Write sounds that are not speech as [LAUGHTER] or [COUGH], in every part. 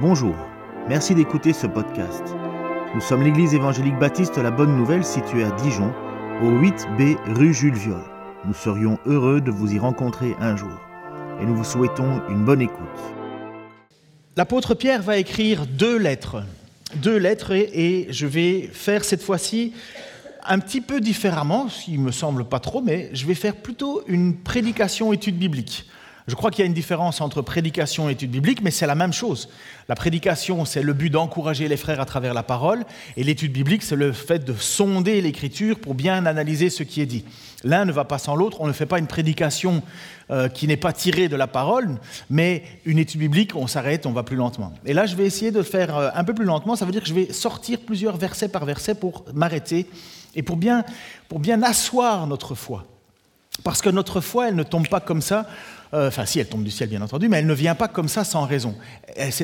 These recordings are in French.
Bonjour, merci d'écouter ce podcast. Nous sommes l'église évangélique baptiste La Bonne Nouvelle située à Dijon, au 8B rue Jules Viol. Nous serions heureux de vous y rencontrer un jour et nous vous souhaitons une bonne écoute. L'apôtre Pierre va écrire deux lettres. Deux lettres et, je vais faire cette fois-ci un petit peu différemment, s'il me semble pas trop, mais je vais faire plutôt une prédication étude biblique. Je crois qu'il y a une différence entre prédication et étude biblique, mais c'est la même chose. La prédication, c'est le but d'encourager les frères à travers la parole, et l'étude biblique, c'est le fait de sonder l'écriture pour bien analyser ce qui est dit. L'un ne va pas sans l'autre, on ne fait pas une prédication euh, qui n'est pas tirée de la parole, mais une étude biblique, on s'arrête, on va plus lentement. Et là, je vais essayer de faire euh, un peu plus lentement, ça veut dire que je vais sortir plusieurs versets par verset pour m'arrêter et pour bien, pour bien asseoir notre foi. Parce que notre foi, elle ne tombe pas comme ça enfin si elle tombe du ciel bien entendu, mais elle ne vient pas comme ça sans raison.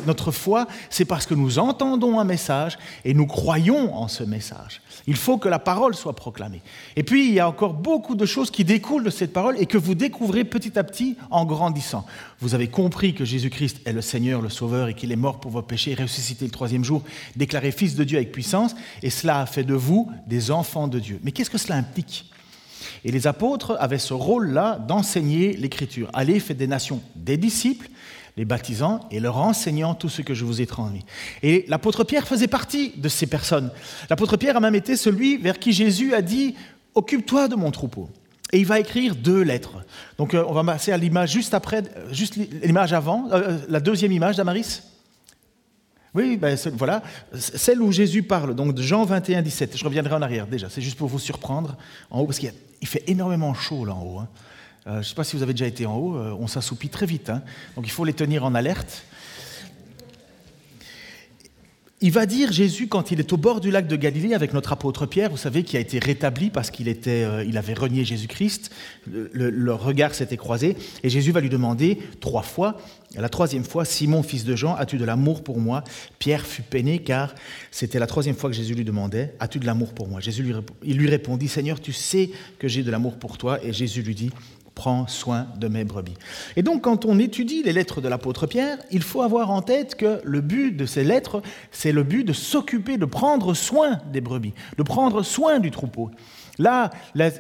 Notre foi, c'est parce que nous entendons un message et nous croyons en ce message. Il faut que la parole soit proclamée. Et puis, il y a encore beaucoup de choses qui découlent de cette parole et que vous découvrez petit à petit en grandissant. Vous avez compris que Jésus-Christ est le Seigneur, le Sauveur, et qu'il est mort pour vos péchés, ressuscité le troisième jour, déclaré Fils de Dieu avec puissance, et cela a fait de vous des enfants de Dieu. Mais qu'est-ce que cela implique? Et les apôtres avaient ce rôle-là d'enseigner l'Écriture. Allez, faites des nations des disciples, les baptisant et leur enseignant tout ce que je vous ai transmis. Et l'apôtre Pierre faisait partie de ces personnes. L'apôtre Pierre a même été celui vers qui Jésus a dit Occupe-toi de mon troupeau. Et il va écrire deux lettres. Donc euh, on va passer à l'image juste après, juste l'image avant, euh, la deuxième image d'Amaris. Oui, ben, voilà, celle où Jésus parle, donc Jean 21, 17. Je reviendrai en arrière déjà, c'est juste pour vous surprendre en haut, parce qu'il fait énormément chaud là en haut. Hein. Euh, je ne sais pas si vous avez déjà été en haut, euh, on s'assoupit très vite, hein. donc il faut les tenir en alerte. Il va dire, Jésus, quand il est au bord du lac de Galilée avec notre apôtre Pierre, vous savez, qui a été rétabli parce qu'il euh, il avait renié Jésus-Christ, le, regard s'était croisé, et Jésus va lui demander trois fois, la troisième fois, Simon, fils de Jean, as-tu de l'amour pour moi? Pierre fut peiné car c'était la troisième fois que Jésus lui demandait, as-tu de l'amour pour moi? Jésus lui, il lui répondit, Seigneur, tu sais que j'ai de l'amour pour toi, et Jésus lui dit, prends soin de mes brebis. Et donc quand on étudie les lettres de l'apôtre Pierre, il faut avoir en tête que le but de ces lettres, c'est le but de s'occuper, de prendre soin des brebis, de prendre soin du troupeau. Là,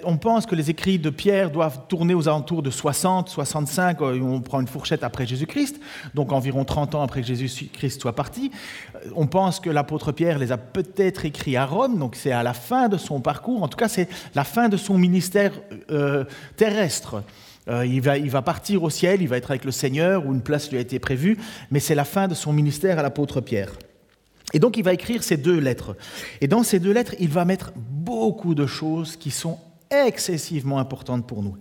on pense que les écrits de Pierre doivent tourner aux alentours de 60, 65, euh, on prend une fourchette après Jésus-Christ, donc environ 30 ans après que Jésus-Christ soit parti. Euh, on pense que l'apôtre Pierre les a peut-être écrits à Rome, donc c'est à la fin de son parcours, en tout cas c'est la fin de son ministère euh, terrestre. il, va, il va partir au ciel, il va être avec le Seigneur, où une place lui a été prévue, mais c'est la fin de son ministère à l'apôtre Pierre. Et donc il va écrire ces deux lettres. Et dans ces deux lettres, il va mettre beaucoup de choses qui sont excessivement importantes pour nous.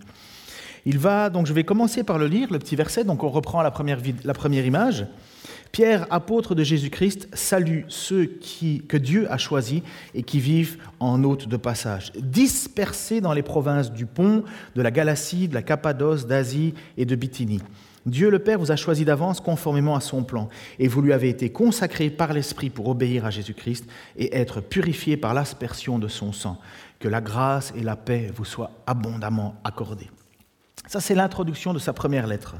Il va, donc je vais commencer par le lire, le petit verset, donc on reprend la première, image. Pierre, apôtre de Jésus-Christ, salue ceux qui, que Dieu a choisis et qui vivent en hôte de passage, dispersés dans les provinces du Pont, de la Galatie, de la Cappadoce, d'Asie et de Bithynie. Dieu le Père vous a choisi d'avance conformément à son plan, et vous lui avez été consacrés par l'Esprit pour obéir à Jésus-Christ et être purifiés par l'aspersion de son sang. Que la grâce et la paix vous soient abondamment accordées. Ça, c'est l'introduction de sa première lettre.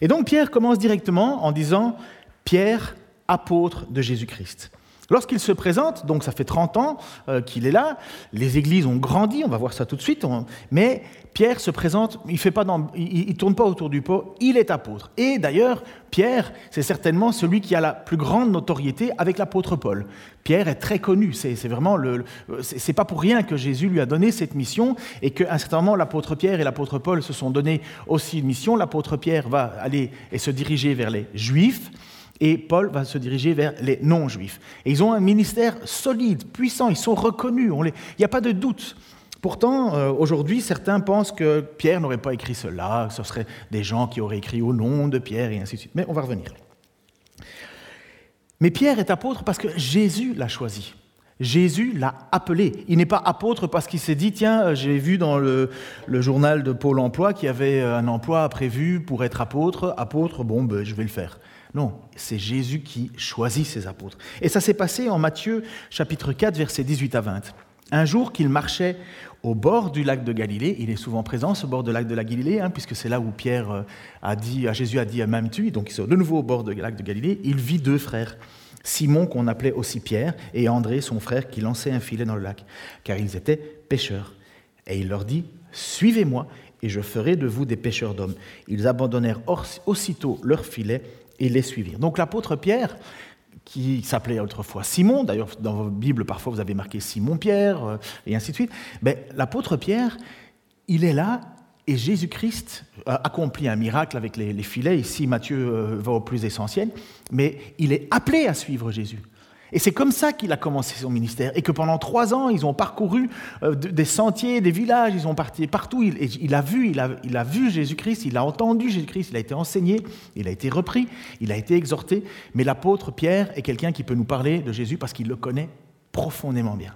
Et donc Pierre commence directement en disant Pierre, apôtre de Jésus-Christ. Lorsqu'il se présente, donc ça fait 30 ans euh, qu'il est là, les églises ont grandi, on va voir ça tout de suite, mais Pierre se présente, il ne tourne pas autour du pot, il est apôtre. Et d'ailleurs, Pierre, c'est certainement celui qui a la plus grande notoriété avec l'apôtre Paul. Pierre est très connu, c'est vraiment le, c'est pas pour rien que Jésus lui a donné cette mission et qu'à un certain moment l'apôtre Pierre et l'apôtre Paul se sont donné aussi une mission. L'apôtre Pierre va aller et se diriger vers les Juifs et Paul va se diriger vers les non-juifs. Et ils ont un ministère solide, puissant, ils sont reconnus, il n'y a pas de doute. Pourtant, euh, aujourd'hui, certains pensent que Pierre n'aurait pas écrit cela, ce seraient des gens qui auraient écrit au nom de Pierre et ainsi de suite. Mais on va revenir. Mais Pierre est apôtre parce que Jésus l'a choisi. Jésus l'a appelé. Il n'est pas apôtre parce qu'il s'est dit, tiens, euh, j'ai vu dans le, journal de Pôle Emploi qu'il y avait un emploi prévu pour être apôtre. Apôtre, bon, ben, je vais le faire. Non, c'est Jésus qui choisit ses apôtres. Et ça s'est passé en Matthieu chapitre 4, versets 18 à 20. Un jour qu'il marchait au bord du lac de Galilée, il est souvent présent, ce bord du lac de la Galilée, hein, puisque c'est là où Pierre euh, a dit, Jésus a dit, même tu donc ils sont de nouveau au bord du lac de Galilée, il vit deux frères. Simon, qu'on appelait aussi Pierre, et André, son frère, qui lançait un filet dans le lac, car ils étaient pêcheurs. Et il leur dit, Suivez-moi, et je ferai de vous des pêcheurs d'hommes. Ils abandonnèrent aussitôt leur filet et les suivirent. Donc l'apôtre Pierre, qui s'appelait autrefois Simon, d'ailleurs dans vos Bibles parfois vous avez marqué Simon-Pierre, euh, et ainsi de suite, ben, l'apôtre Pierre, il est là et Jésus-Christ accomplit un miracle avec les, filets. Ici, Matthieu euh, va au plus essentiel, mais il est appelé à suivre Jésus. Et c'est comme ça qu'il a commencé son ministère. Et que pendant trois ans, ils ont parcouru euh, des sentiers, des villages, ils ont parti partout. Il, a vu, il a vu Jésus-Christ, il a entendu Jésus-Christ, il a été enseigné, il a été repris, il a été exhorté. Mais l'apôtre Pierre est quelqu'un qui peut nous parler de Jésus parce qu'il le connaît profondément bien.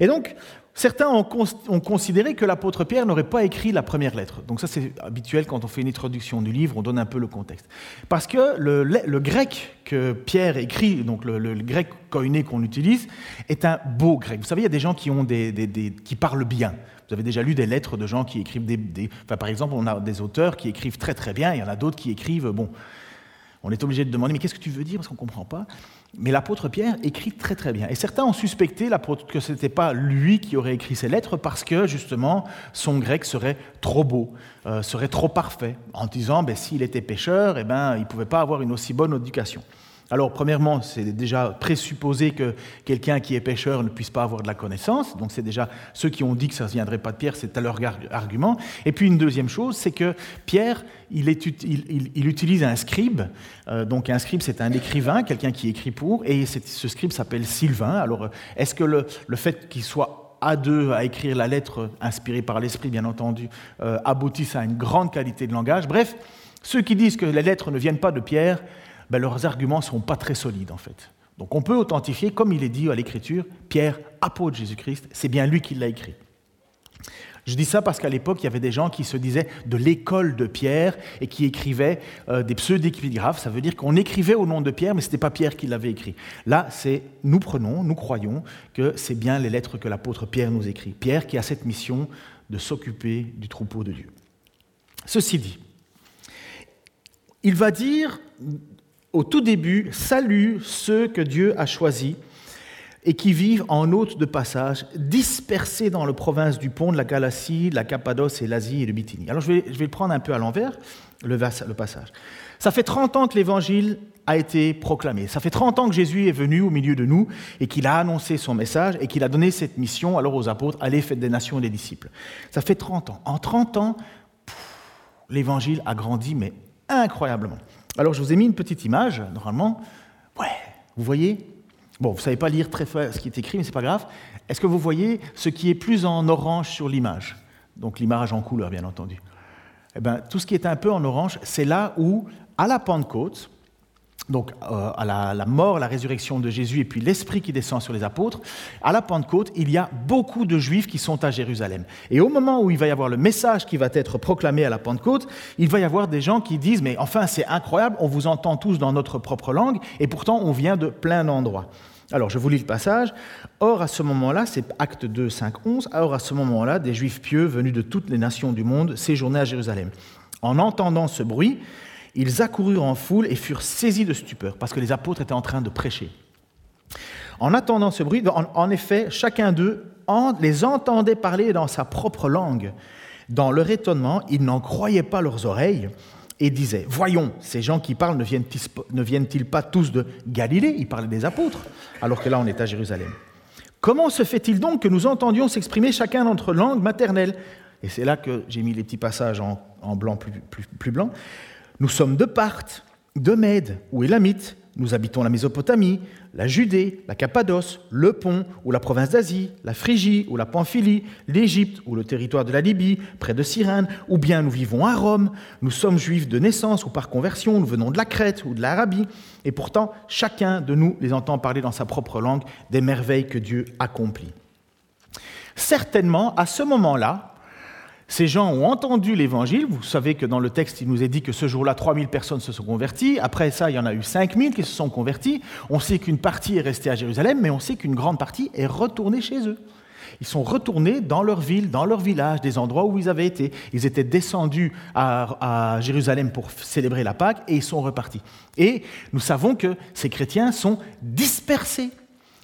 Et donc, Certains ont, considéré que l'apôtre Pierre n'aurait pas écrit la première lettre. Donc ça c'est habituel quand on fait une introduction du livre, on donne un peu le contexte. Parce que le, grec que Pierre écrit, donc le, grec koiné qu'on utilise, est un beau grec. Vous savez, il y a des gens qui, qui parlent bien. Vous avez déjà lu des lettres de gens qui écrivent des, Enfin, par exemple, on a des auteurs qui écrivent très très bien, il y en a d'autres qui écrivent, bon, on est obligé de demander, mais qu'est-ce que tu veux dire Parce qu'on ne comprend pas. Mais l'apôtre Pierre écrit très très bien. Et certains ont suspecté que ce n'était pas lui qui aurait écrit ces lettres parce que justement son grec serait trop beau, euh, serait trop parfait, en disant ben, s'il était pêcheur, eh ben, il ne pouvait pas avoir une aussi bonne éducation. Alors, premièrement, c'est déjà présupposé que quelqu'un qui est pêcheur ne puisse pas avoir de la connaissance. Donc, c'est déjà ceux qui ont dit que ça ne viendrait pas de Pierre, c'est à leur argument. Et puis, une deuxième chose, c'est que Pierre, il, utilise un scribe. Euh, donc, un scribe, c'est un écrivain, quelqu'un qui écrit pour, et ce scribe s'appelle Sylvain. Alors, est-ce que le, fait qu'il soit à deux à écrire la lettre inspirée par l'esprit, bien entendu, euh, à une grande qualité de langage? Bref, ceux qui disent que les lettres ne viennent pas de Pierre, ben, leurs arguments ne sont pas très solides en fait. Donc on peut authentifier, comme il est dit à l'Écriture, Pierre, apôtre Jésus-Christ, c'est bien lui qui l'a écrit. Je dis ça parce qu'à l'époque, il y avait des gens qui se disaient de l'école de Pierre et qui écrivaient euh, des pseudépigraphes. Ça veut dire qu'on écrivait au nom de Pierre, mais ce n'était pas Pierre qui l'avait écrit. Là, c'est nous prenons, nous croyons que c'est bien les lettres que l'apôtre Pierre nous écrit. Pierre qui a cette mission de s'occuper du troupeau de Dieu. Ceci dit, il va dire au tout début, salue ceux que Dieu a choisis et qui vivent en hôte de passage, dispersés dans le province du Pont, de la Galatie, de la Cappadoce et l'Asie et de Bithynie. Alors je vais, je vais le prendre un peu à l'envers, le, le passage. Ça fait 30 ans que l'évangile a été proclamé. Ça fait 30 ans que Jésus est venu au milieu de nous et qu'il a annoncé son message et qu'il a donné cette mission alors aux apôtres, allez, faites des nations et des disciples. Ça fait 30 ans. En 30 ans, l'évangile a grandi, mais incroyablement. Alors je vous ai mis une petite image, normalement. Ouais, vous voyez? Bon, vous ne savez pas lire très ce qui est écrit, mais ce n'est pas grave. Est-ce que vous voyez ce qui est plus en orange sur l'image? Donc l'image en couleur, bien entendu. Eh bien, tout ce qui est un peu en orange, c'est là où, à la Pentecôte, donc euh, à la, mort, la résurrection de Jésus et puis l'Esprit qui descend sur les apôtres, à la Pentecôte, il y a beaucoup de Juifs qui sont à Jérusalem. Et au moment où il va y avoir le message qui va être proclamé à la Pentecôte, il va y avoir des gens qui disent, mais enfin c'est incroyable, on vous entend tous dans notre propre langue, et pourtant on vient de plein d'endroits. Alors je vous lis le passage. Or à ce moment-là, c'est Acte 2, 5, 11, or à ce moment-là, des Juifs pieux venus de toutes les nations du monde séjournaient à Jérusalem. En entendant ce bruit, ils accoururent en foule et furent saisis de stupeur, parce que les apôtres étaient en train de prêcher. En attendant ce bruit, en, effet, chacun d'eux les entendait parler dans sa propre langue. Dans leur étonnement, ils n'en croyaient pas leurs oreilles et disaient, Voyons, ces gens qui parlent ne viennent-ils pas tous de Galilée? Ils parlaient des apôtres, alors que là on est à Jérusalem. Comment se fait-il donc que nous entendions s'exprimer chacun notre langue maternelle? Et c'est là que j'ai mis les petits passages en, blanc plus blanc. Nous sommes de Parthes, de Mède ou Élamite, nous habitons la Mésopotamie, la Judée, la Cappadoce, le Pont ou la province d'Asie, la Phrygie ou la Pamphylie, l'Égypte ou le territoire de la Libye, près de Cyrène, ou bien nous vivons à Rome, nous sommes juifs de naissance ou par conversion, nous venons de la Crète ou de l'Arabie, et pourtant chacun de nous les entend parler dans sa propre langue des merveilles que Dieu accomplit. Certainement, à ce moment-là, Ces gens ont entendu l'évangile. Vous savez que dans le texte, il nous est dit que ce jour-là, 3000 personnes se sont converties. Après ça, il y en a eu 5000 qui se sont convertis. On sait qu'une partie est restée à Jérusalem, mais on sait qu'une grande partie est retournée chez eux. Ils sont retournés dans leur ville, dans leur village, des endroits où ils avaient été. Ils étaient descendus à, Jérusalem pour célébrer la Pâque et ils sont repartis. Et nous savons que ces chrétiens sont dispersés.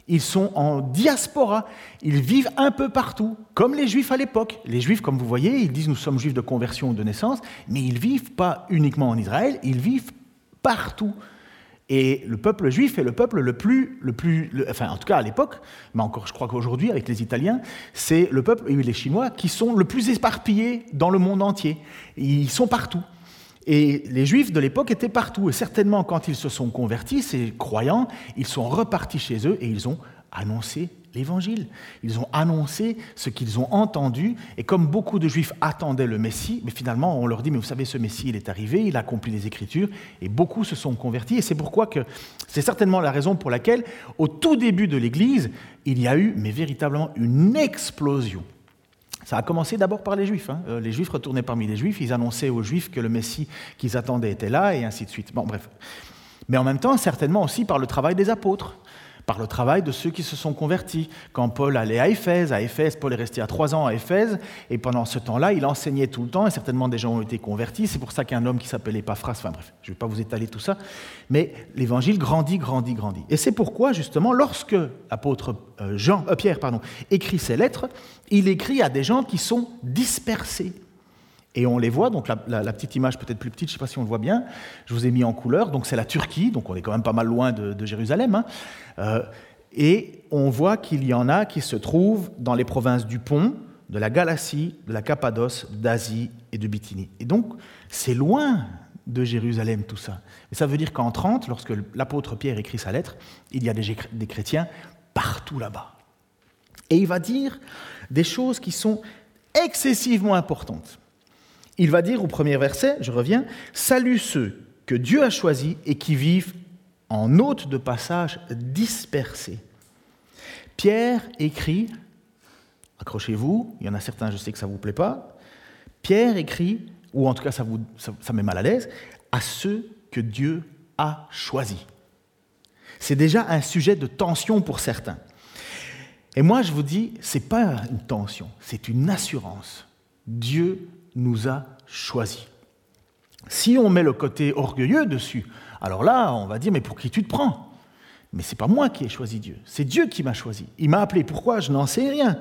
Ils sont en diaspora, ils vivent un peu partout, comme les juifs à l'époque. Les juifs, comme vous voyez, ils disent nous sommes juifs de conversion ou de naissance, mais ils vivent pas uniquement en Israël, ils vivent partout. Et le peuple juif est le peuple le plus, le plus enfin en tout cas à l'époque, mais encore je crois qu'aujourd'hui avec les Italiens, c'est le peuple et les Chinois qui sont le plus éparpillés dans le monde entier. Ils sont partout. Et les Juifs de l'époque étaient partout. Et certainement, quand ils se sont convertis, ces croyants, ils sont repartis chez eux et ils ont annoncé l'évangile. Ils ont annoncé ce qu'ils ont entendu. Et comme beaucoup de Juifs attendaient le Messie, mais finalement, on leur dit, mais vous savez, ce Messie, il est arrivé, il a accompli les Écritures, et beaucoup se sont convertis. Et c'est pourquoi que c'est certainement la raison pour laquelle, au tout début de l'Église, il y a eu, mais véritablement, une explosion ça a commencé d'abord par les Juifs. Hein. Euh, les Juifs retournaient parmi les Juifs, ils annonçaient aux Juifs que le Messie qu'ils attendaient était là, et ainsi de suite. Bon, bref. Mais en même temps, certainement aussi par le travail des apôtres par le travail de ceux qui se sont convertis. Quand Paul allait à Éphèse, à Éphèse, Paul est resté à trois ans à Éphèse, et pendant ce temps-là, il enseignait tout le temps, et certainement des gens ont été convertis. C'est pour ça qu'un homme qui s'appelait Epaphras, enfin bref, je ne vais pas vous étaler tout ça, mais l'évangile grandit, grandit, grandit. Et c'est pourquoi, justement, lorsque l'apôtre euh, Jean, euh, Pierre écrit ses lettres, il écrit à des gens qui sont dispersés. Et on les voit, donc la, petite image peut-être plus petite, je ne sais pas si on le voit bien, je vous ai mis en couleur, donc c'est la Turquie, donc on est quand même pas mal loin de, Jérusalem. Hein. Euh, et on voit qu'il y en a qui se trouvent dans les provinces du Pont, de la Galatie, de la Cappadoce, d'Asie et de Bithynie. Et donc c'est loin de Jérusalem tout ça. Et ça veut dire qu'en 30, lorsque l'apôtre Pierre écrit sa lettre, il y a des chrétiens partout là-bas. Et il va dire des choses qui sont excessivement importantes il va dire au premier verset, je reviens, Salut ceux que Dieu a choisis et qui vivent en hôtes de passage dispersés. Pierre écrit, accrochez-vous, il y en a certains, je sais que ça ne vous plaît pas, Pierre écrit, ou en tout cas ça, vous, ça, met mal à l'aise, à ceux que Dieu a choisis. C'est déjà un sujet de tension pour certains. Et moi, je vous dis, ce n'est pas une tension, c'est une assurance. Dieu nous a choisis. Si on met le côté orgueilleux dessus, alors là, on va dire, mais pour qui tu te prends? Mais c'est pas moi qui ai choisi Dieu, c'est Dieu qui m'a choisi. Il m'a appelé, pourquoi? Je n'en sais rien,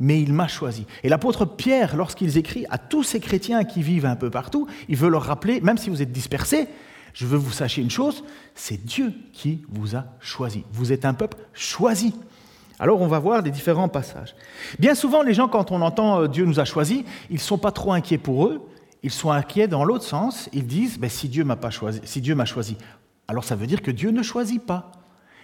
mais il m'a choisi. Et l'apôtre Pierre, lorsqu'il écrit à tous ces chrétiens qui vivent un peu partout, il veut leur rappeler, même si vous êtes dispersés, je veux vous sachiez une chose, c'est Dieu qui vous a choisi. Vous êtes un peuple choisi. Alors on va voir des différents passages. Bien souvent, les gens, quand on entend euh, Dieu nous a choisis, ils ne sont pas trop inquiets pour eux, ils sont inquiets dans l'autre sens. Ils disent, ben, si Dieu m'a choisi, si Dieu m'a choisi, alors ça veut dire que Dieu ne choisit pas.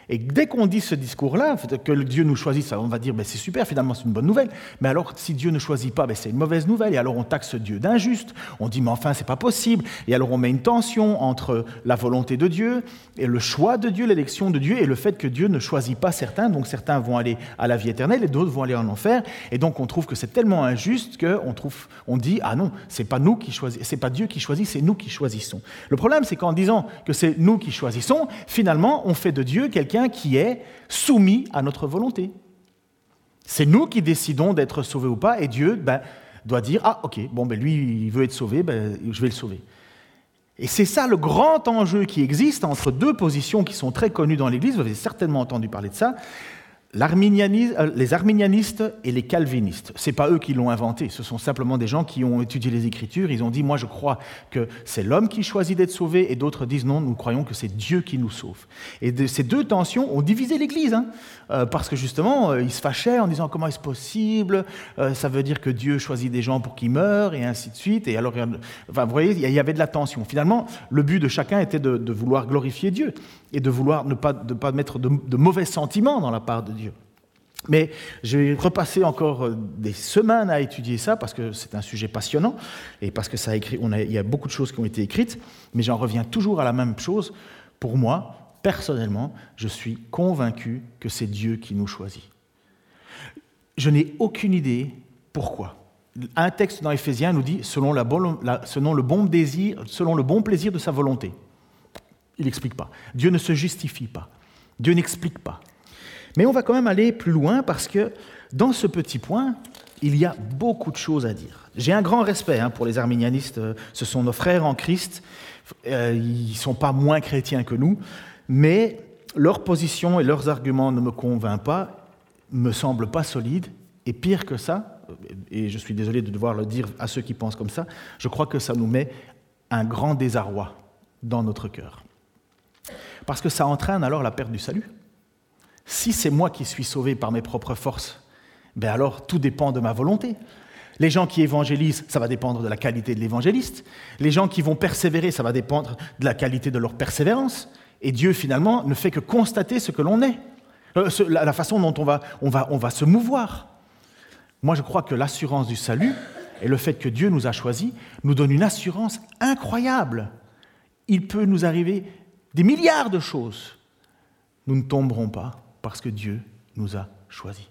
Et dès qu'on dit ce discours-là, que Dieu nous choisit, on va dire ben, c'est super, finalement c'est une bonne nouvelle. Mais alors si Dieu ne choisit pas, ben, c'est une mauvaise nouvelle. Et alors on taxe Dieu d'injuste. On dit mais enfin c'est pas possible. Et alors on met une tension entre la volonté de Dieu et le choix de Dieu, l'élection de Dieu et le fait que Dieu ne choisit pas certains. Donc certains vont aller à la vie éternelle et d'autres vont aller en enfer. Et donc on trouve que c'est tellement injuste qu'on trouve, on dit ah non, c'est pas nous qui choisissons, c'est pas Dieu qui choisit, c'est nous qui choisissons. Le problème c'est qu'en disant que c'est nous qui choisissons, finalement on fait de Dieu quelqu'un qui est soumis à notre volonté. C'est nous qui décidons d'être sauvés ou pas, et Dieu ben, doit dire Ah, ok, bon, ben, lui, il veut être sauvé, ben, je vais le sauver. Et c'est ça le grand enjeu qui existe entre deux positions qui sont très connues dans l'Église, vous avez certainement entendu parler de ça, les arminianistes et les calvinistes. Ce n'est pas eux qui l'ont inventé, ce sont simplement des gens qui ont étudié les Écritures. Ils ont dit, moi je crois que c'est l'homme qui choisit d'être sauvé, et d'autres disent, non, nous croyons que c'est Dieu qui nous sauve. Et ces deux tensions ont divisé l'Église, hein, euh, parce que justement, euh, ils se fâchaient en disant, comment est-ce possible Ça veut dire que Dieu choisit des gens pour qu'ils meurent, et ainsi de suite. Et alors, vous voyez, il y avait de la tension. Finalement, le but de chacun était de, vouloir glorifier Dieu, et de vouloir ne pas, de pas mettre de mauvais sentiments dans la part de Dieu. Mais je vais repasser encore euh, des semaines à étudier ça parce que c'est un sujet passionnant et parce que ça a écrit, il y a beaucoup de choses qui ont été écrites, mais j'en reviens toujours à la même chose. Pour moi, personnellement, je suis convaincu que c'est Dieu qui nous choisit. Je n'ai aucune idée pourquoi. Un texte dans Éphésiens nous dit selon, le bon désir, selon le bon plaisir de sa volonté. Il n'explique pas. Dieu ne se justifie pas. Dieu n'explique pas. Mais on va quand même aller plus loin parce que dans ce petit point, il y a beaucoup de choses à dire. J'ai un grand respect hein, pour les arminianistes. Ce sont nos frères en Christ. Euh, ils ne sont pas moins chrétiens que nous. Mais leur position et leurs arguments ne me convainquent pas, me semblent pas solides. Et pire que ça, et je suis désolé de devoir le dire à ceux qui pensent comme ça, je crois que ça nous met un grand désarroi dans notre cœur. Parce que ça entraîne alors la perte du salut. Si c'est moi qui suis sauvé par mes propres forces, ben alors tout dépend de ma volonté. Les gens qui évangélisent, ça va dépendre de la qualité de l'évangéliste. Les gens qui vont persévérer, ça va dépendre de la qualité de leur persévérance. Et Dieu, finalement, ne fait que constater ce que l'on est, euh, la façon dont on va, on, va, on va se mouvoir. Moi, je crois que l'assurance du salut et le fait que Dieu nous a choisis nous donne une assurance incroyable. Il peut nous arriver des milliards de choses. Nous ne tomberons pas parce que Dieu nous a choisis.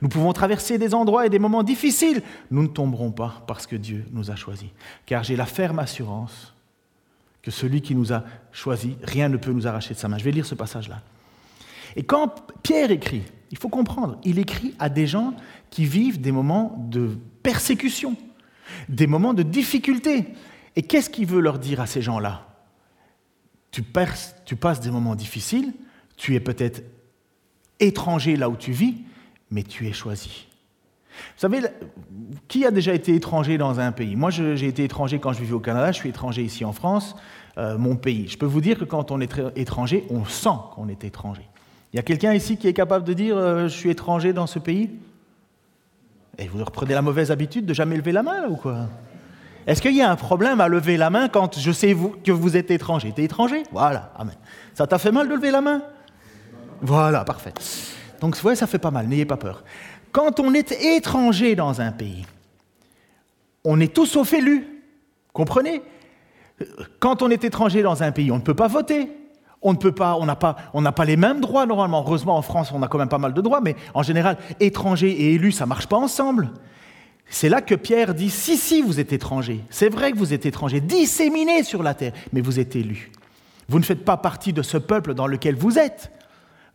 Nous pouvons traverser des endroits et des moments difficiles. Nous ne tomberons pas parce que Dieu nous a choisis. Car j'ai la ferme assurance que celui qui nous a choisis, rien ne peut nous arracher de sa main. Je vais lire ce passage-là. Et quand Pierre écrit, il faut comprendre, il écrit à des gens qui vivent des moments de persécution, des moments de difficulté. Et qu'est-ce qu'il veut leur dire à ces gens-là? Tu, passes des moments difficiles, tu es peut-être étranger là où tu vis, mais tu es choisi. Vous savez, qui a déjà été étranger dans un pays? Moi, j'ai été étranger quand je vivais au Canada, je suis étranger ici en France, euh, mon pays. Je peux vous dire que quand on est étranger, on sent qu'on est étranger. Il y a quelqu'un ici qui est capable de dire euh, je suis étranger dans ce pays? Et vous reprenez la mauvaise habitude de jamais lever la main ou quoi? Est-ce qu'il y a un problème à lever la main quand je sais que vous êtes étranger? T'es étranger? Voilà, amen. Ça t'a fait mal de lever la main? Voilà, parfait. Donc, ouais, ça fait pas mal, n'ayez pas peur. Quand on est étranger dans un pays, on est tous sauf élus. Comprenez? Quand on est étranger dans un pays, on ne peut pas voter. On ne peut pas, on n'a pas, les mêmes droits normalement. Heureusement, en France, on a quand même pas mal de droits, mais en général, étranger et élu, ça marche pas ensemble. C'est là que Pierre dit si, si, vous êtes étranger. C'est vrai que vous êtes étranger, disséminé sur la terre, mais vous êtes élu. Vous ne faites pas partie de ce peuple dans lequel vous êtes,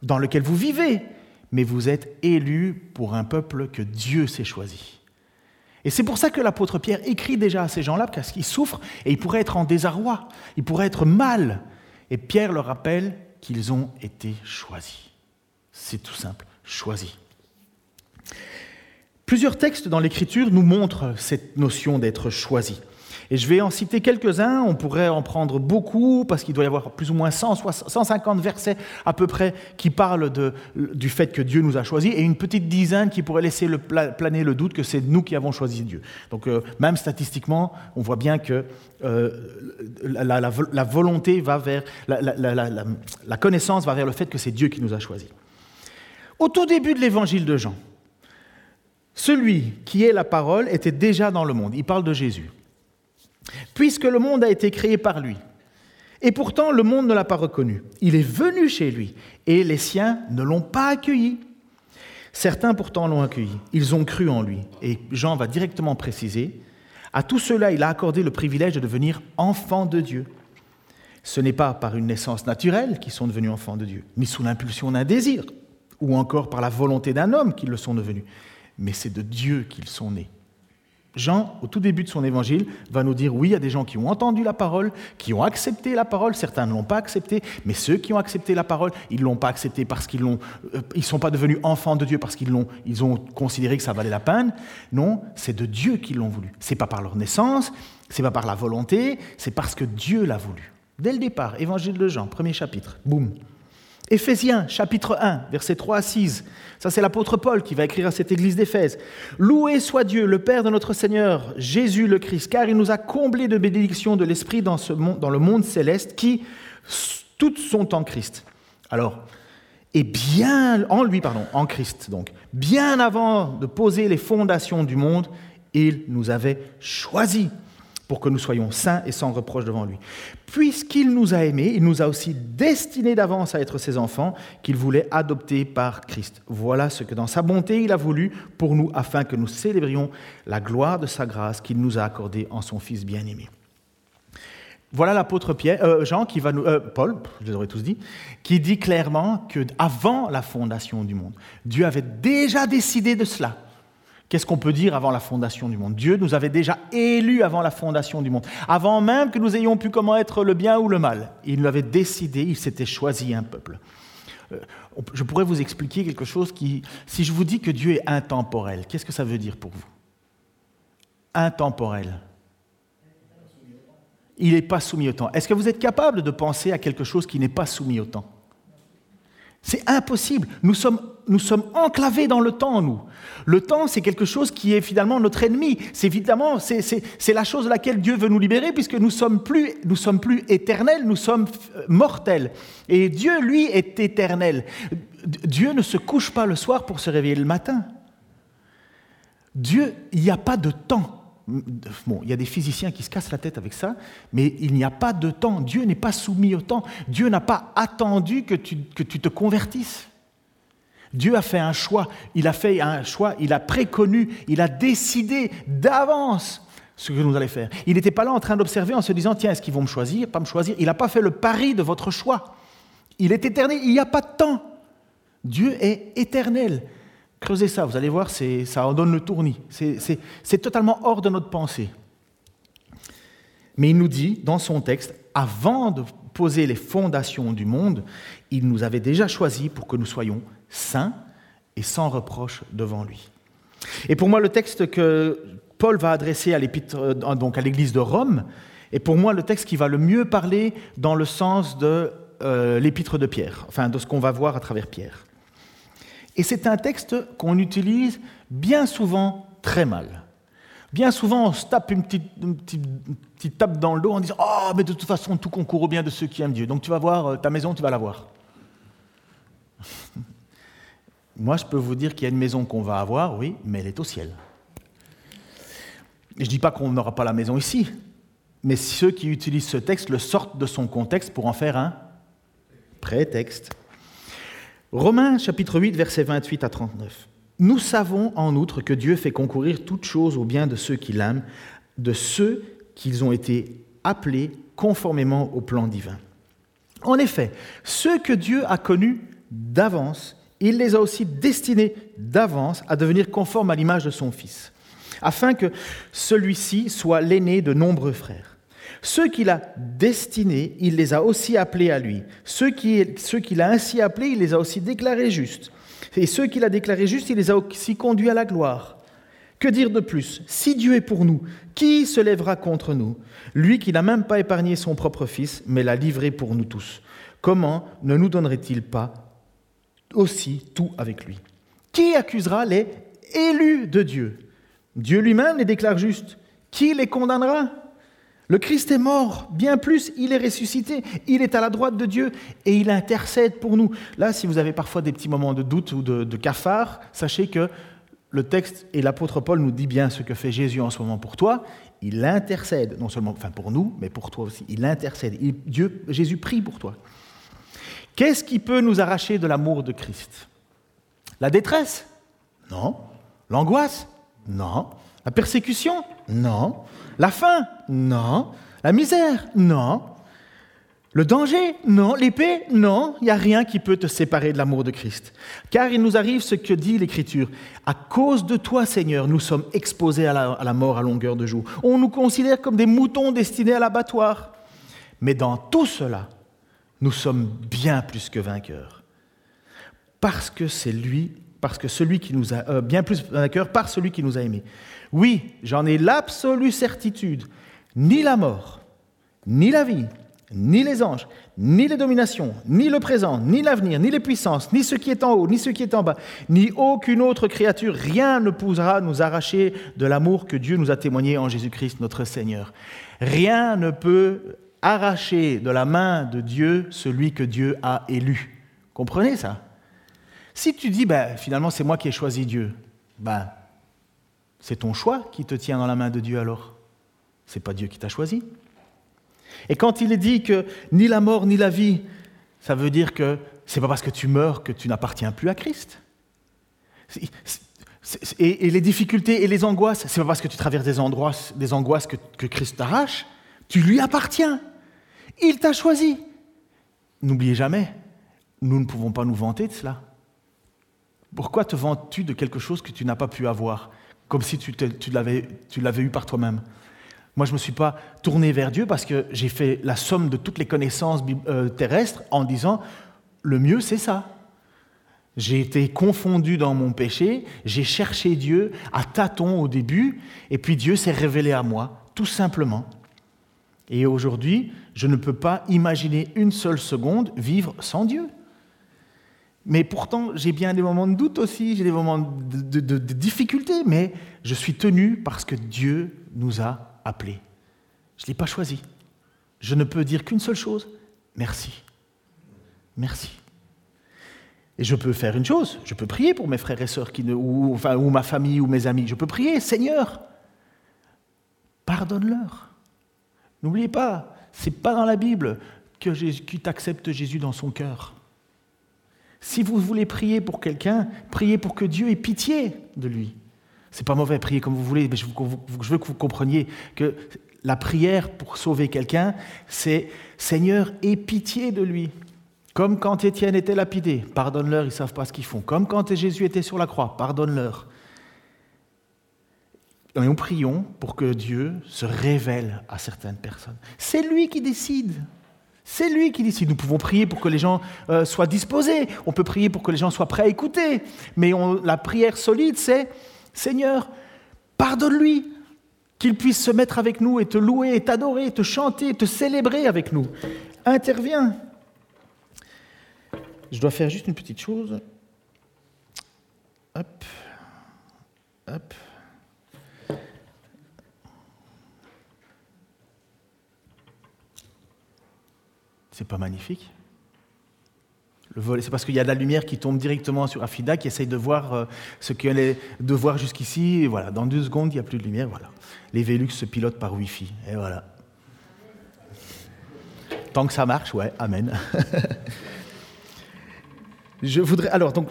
dans lequel vous vivez mais vous êtes élus pour un peuple que Dieu s'est choisi. Et c'est pour ça que l'apôtre Pierre écrit déjà à ces gens-là, parce qu'ils souffrent et ils pourraient être en désarroi, ils pourraient être mal. Et Pierre leur rappelle qu'ils ont été choisis. C'est tout simple, choisis. Plusieurs textes dans l'Écriture nous montrent cette notion d'être choisi. Et je vais en citer quelques-uns, on pourrait en prendre beaucoup, parce qu'il doit y avoir plus ou moins 150 versets à peu près qui parlent du fait que Dieu nous a choisis, et une petite dizaine qui pourrait laisser planer le doute que c'est nous qui avons choisi Dieu. Donc euh, même statistiquement, on voit bien que euh, la, volonté va vers, la connaissance va vers le fait que c'est Dieu qui nous a choisis. Au tout début de l'évangile de Jean, celui qui est la parole était déjà dans le monde. Il parle de Jésus puisque le monde a été créé par lui. Et pourtant, le monde ne l'a pas reconnu. Il est venu chez lui, et les siens ne l'ont pas accueilli. Certains pourtant l'ont accueilli. Ils ont cru en lui. Et Jean va directement préciser, à tout cela, il a accordé le privilège de devenir enfant de Dieu. Ce n'est pas par une naissance naturelle qu'ils sont devenus enfants de Dieu, ni sous l'impulsion d'un désir, ou encore par la volonté d'un homme qu'ils le sont devenus, mais c'est de Dieu qu'ils sont nés. Jean, au tout début de son évangile, va nous dire, oui, il y a des gens qui ont entendu la parole, qui ont accepté la parole, certains ne l'ont pas accepté, mais ceux qui ont accepté la parole, ils ne l'ont pas accepté parce qu'ils ne euh, sont pas devenus enfants de Dieu parce qu'ils l'ont, ils ont considéré que ça valait la peine. Non, c'est de Dieu qu'ils l'ont voulu. C'est pas par leur naissance, c'est pas par la volonté, c'est parce que Dieu l'a voulu. Dès le départ, évangile de Jean, premier chapitre, boum. Éphésiens chapitre 1, versets 3 à 6. Ça, c'est l'apôtre Paul qui va écrire à cette église d'Éphèse. Loué soit Dieu, le Père de notre Seigneur, Jésus le Christ, car il nous a comblés de bénédictions de l'Esprit dans, dans le monde céleste, qui toutes sont en Christ. Alors, et bien, en lui, pardon, en Christ, donc, bien avant de poser les fondations du monde, il nous avait choisis pour que nous soyons saints et sans reproche devant lui. Puisqu'il nous a aimés, il nous a aussi destinés d'avance à être ses enfants, qu'il voulait adopter par Christ. Voilà ce que dans sa bonté il a voulu pour nous, afin que nous célébrions la gloire de sa grâce qu'il nous a accordée en son Fils bien-aimé. Voilà l'apôtre euh, Jean qui va nous, euh, Paul, je les aurais tous dit, qui dit clairement que avant la fondation du monde, Dieu avait déjà décidé de cela. Qu'est-ce qu'on peut dire avant la fondation du monde? Dieu nous avait déjà élus avant la fondation du monde, avant même que nous ayons pu comment être le bien ou le mal. Il nous avait décidé, il s'était choisi un peuple. Euh, je pourrais vous expliquer quelque chose qui, si je vous dis que Dieu est intemporel, qu'est-ce que ça veut dire pour vous? Intemporel. Il n'est pas soumis au temps. Est-ce que vous êtes capable de penser à quelque chose qui n'est pas soumis au temps? C'est impossible. Nous sommes, nous sommes enclavés dans le temps, nous. Le temps, c'est quelque chose qui est finalement notre ennemi. C'est évidemment, c'est la chose de laquelle Dieu veut nous libérer, puisque nous sommes plus, nous sommes plus éternels, nous sommes euh, mortels. Et Dieu, lui, est éternel. Dieu ne se couche pas le soir pour se réveiller le matin. Dieu, il n'y a pas de temps. Bon, il y a des physiciens qui se cassent la tête avec ça, mais il n'y a pas de temps. Dieu n'est pas soumis au temps. Dieu n'a pas attendu que tu, que tu te convertisses. Dieu a fait un choix. Il a fait un choix. Il a préconnu. Il a décidé d'avance ce que nous allons faire. Il n'était pas là en train d'observer en se disant tiens, est-ce qu'ils vont me choisir, pas me choisir? Il n'a pas fait le pari de votre choix. Il est éternel. Il n'y a pas de temps. Dieu est éternel. Creusez ça, vous allez voir, ça en donne le tournis. C'est totalement hors de notre pensée. Mais il nous dit, dans son texte, avant de poser les fondations du monde, il nous avait déjà choisis pour que nous soyons saints et sans reproche devant lui. Et pour moi, le texte que Paul va adresser à euh, donc à l'église de Rome est pour moi le texte qui va le mieux parler dans le sens de euh, l'épître de Pierre, enfin de ce qu'on va voir à travers Pierre. Et c'est un texte qu'on utilise bien souvent très mal. Bien souvent, on se tape une petite, petite, tape dans le dos en disant Oh, mais de toute façon, tout concourt au bien de ceux qui aiment Dieu. Donc tu vas voir euh, ta maison, tu vas la voir. Moi, je peux vous dire qu'il y a une maison qu'on va avoir, oui, mais elle est au ciel. je ne dis pas qu'on n'aura pas la maison ici, mais ceux qui utilisent ce texte le sortent de son contexte pour en faire un prétexte. Romains chapitre 8, versets 28 à 39. Nous savons en outre que Dieu fait concourir toutes choses au bien de ceux qui l'aiment, de ceux qu'ils ont été appelés conformément au plan divin. En effet, ceux que Dieu a connus d'avance, il les a aussi destinés d'avance à devenir conformes à l'image de son Fils, afin que celui-ci soit l'aîné de nombreux frères. Ceux qu'il a destinés, il les a aussi appelés à lui. Ceux qu'il a ainsi appelés, il les a aussi déclarés justes. Et ceux qu'il a déclarés justes, il les a aussi conduits à la gloire. Que dire de plus? Si Dieu est pour nous, qui se lèvera contre nous? Lui qui n'a même pas épargné son propre Fils, mais l'a livré pour nous tous. Comment ne nous donnerait-il pas aussi tout avec lui Qui accusera les élus de Dieu? Dieu lui-même les déclare justes. Qui les condamnera? Le Christ est mort, bien plus, il est ressuscité, il est à la droite de Dieu et il intercède pour nous. Là, si vous avez parfois des petits moments de doute ou de, cafard, sachez que le texte et l'apôtre Paul nous dit bien ce que fait Jésus en ce moment pour toi. Il intercède, non seulement enfin pour nous, mais pour toi aussi. Il intercède. Dieu, Jésus prie pour toi. Qu'est-ce qui peut nous arracher de l'amour de Christ? La détresse? Non. L'angoisse? Non. La persécution? Non. La faim? Non. La misère? Non. Le danger? Non. L'épée? Non. Il n'y a rien qui peut te séparer de l'amour de Christ. Car il nous arrive ce que dit l'Écriture. À cause de toi, Seigneur, nous sommes exposés à la, mort à longueur de jour. On nous considère comme des moutons destinés à l'abattoir. Mais dans tout cela, nous sommes bien plus que vainqueurs. Parce que c'est lui, parce que celui qui nous a, euh, bien plus vainqueurs par celui qui nous a aimés. Oui, j'en ai l'absolue certitude. Ni la mort, ni la vie, ni les anges, ni les dominations, ni le présent, ni l'avenir, ni les puissances, ni ce qui est en haut, ni ce qui est en bas, ni aucune autre créature, rien ne pourra nous arracher de l'amour que Dieu nous a témoigné en Jésus-Christ notre Seigneur. Rien ne peut arracher de la main de Dieu celui que Dieu a élu. Comprenez ça? Si tu dis, ben, finalement c'est moi qui ai choisi Dieu, ben, c'est ton choix qui te tient dans la main de Dieu alors. c'est pas Dieu qui t'a choisi. Et quand il est dit que ni la mort ni la vie, ça veut dire que c'est pas parce que tu meurs que tu n'appartiens plus à Christ. Et, les difficultés et les angoisses, c'est pas parce que tu traverses des, angoisses, des angoisses que, que Christ t'arrache. Tu lui appartiens. Il t'a choisi. N'oubliez jamais, nous ne pouvons pas nous vanter de cela. Pourquoi te vantes-tu de quelque chose que tu n'as pas pu avoir, comme si tu, tu l'avais eu par toi-même? Moi, je ne me suis pas tourné vers Dieu parce que j'ai fait la somme de toutes les connaissances euh, terrestres en disant, le mieux, c'est ça. J'ai été confondu dans mon péché, j'ai cherché Dieu à tâtons au début, et puis Dieu s'est révélé à moi, tout simplement. Et aujourd'hui, je ne peux pas imaginer une seule seconde vivre sans Dieu. Mais pourtant, j'ai bien des moments de doute aussi, j'ai des moments de, de, difficulté, mais je suis tenu parce que Dieu nous a appelés. Je ne l'ai pas choisi. Je ne peux dire qu'une seule chose, merci. Merci. Et je peux faire une chose, je peux prier pour mes frères et sœurs qui ne, ou, enfin, ou ma famille ou mes amis. Je peux prier, Seigneur, pardonne-leur. N'oubliez pas, c'est pas dans la Bible que t'accepte Jésus dans son cœur. Si vous voulez prier pour quelqu'un, priez pour que Dieu ait pitié de lui. C'est pas mauvais, prier comme vous voulez, mais je, veux que vous compreniez que la prière pour sauver quelqu'un, c'est Seigneur, aie pitié de lui. Comme quand Étienne était lapidé, pardonne-leur, ils ne savent pas ce qu'ils font. Comme quand Jésus était sur la croix, pardonne-leur. Et nous prions pour que Dieu se révèle à certaines personnes. C'est lui qui décide. C'est lui qui décide. Nous pouvons prier pour que les gens euh, soient disposés. On peut prier pour que les gens soient prêts à écouter. Mais la prière solide, c'est Seigneur, pardonne-lui, qu'il puisse se mettre avec nous et te louer, et t'adorer, te chanter, te célébrer avec nous. Interviens. Je dois faire juste une petite chose. Hop. Hop. C'est pas magnifique c'est parce qu'il y a de la lumière qui tombe directement sur Afida, qui essaye de voir euh, ce qu'il est de voir jusqu'ici. Et voilà, dans deux secondes, il n'y a plus de lumière. Voilà. Les Velux se pilotent par Wi-Fi. Et voilà. Tant que ça marche, ouais, amen. [LAUGHS] je voudrais. Alors, donc,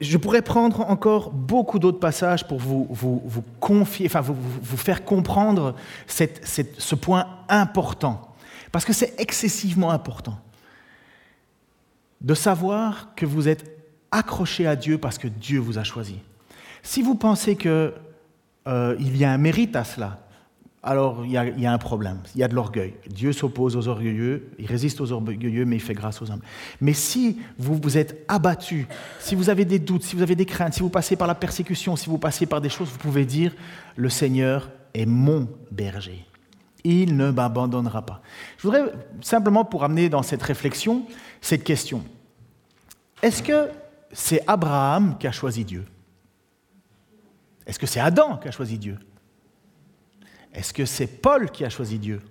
je pourrais prendre encore beaucoup d'autres passages pour vous, vous, vous confier, enfin, vous, vous faire comprendre cette, cette, ce point important parce que c'est excessivement important de savoir que vous êtes accroché à Dieu parce que Dieu vous a choisi. Si vous pensez qu'il euh, y a un mérite à cela, alors il y, a, un problème, il y a de l'orgueil. Dieu s'oppose aux orgueilleux, il résiste aux orgueilleux, mais il fait grâce aux hommes. Mais si vous vous êtes abattu, si vous avez des doutes, si vous avez des craintes, si vous passez par la persécution, si vous passez par des choses, vous pouvez dire, le Seigneur est mon berger il ne m'abandonnera pas. Je voudrais simplement pour amener dans cette réflexion cette question. Est-ce que c'est Abraham qui a choisi Dieu? Est-ce que c'est Adam qui a choisi Dieu? Est-ce que c'est Paul qui a choisi Dieu?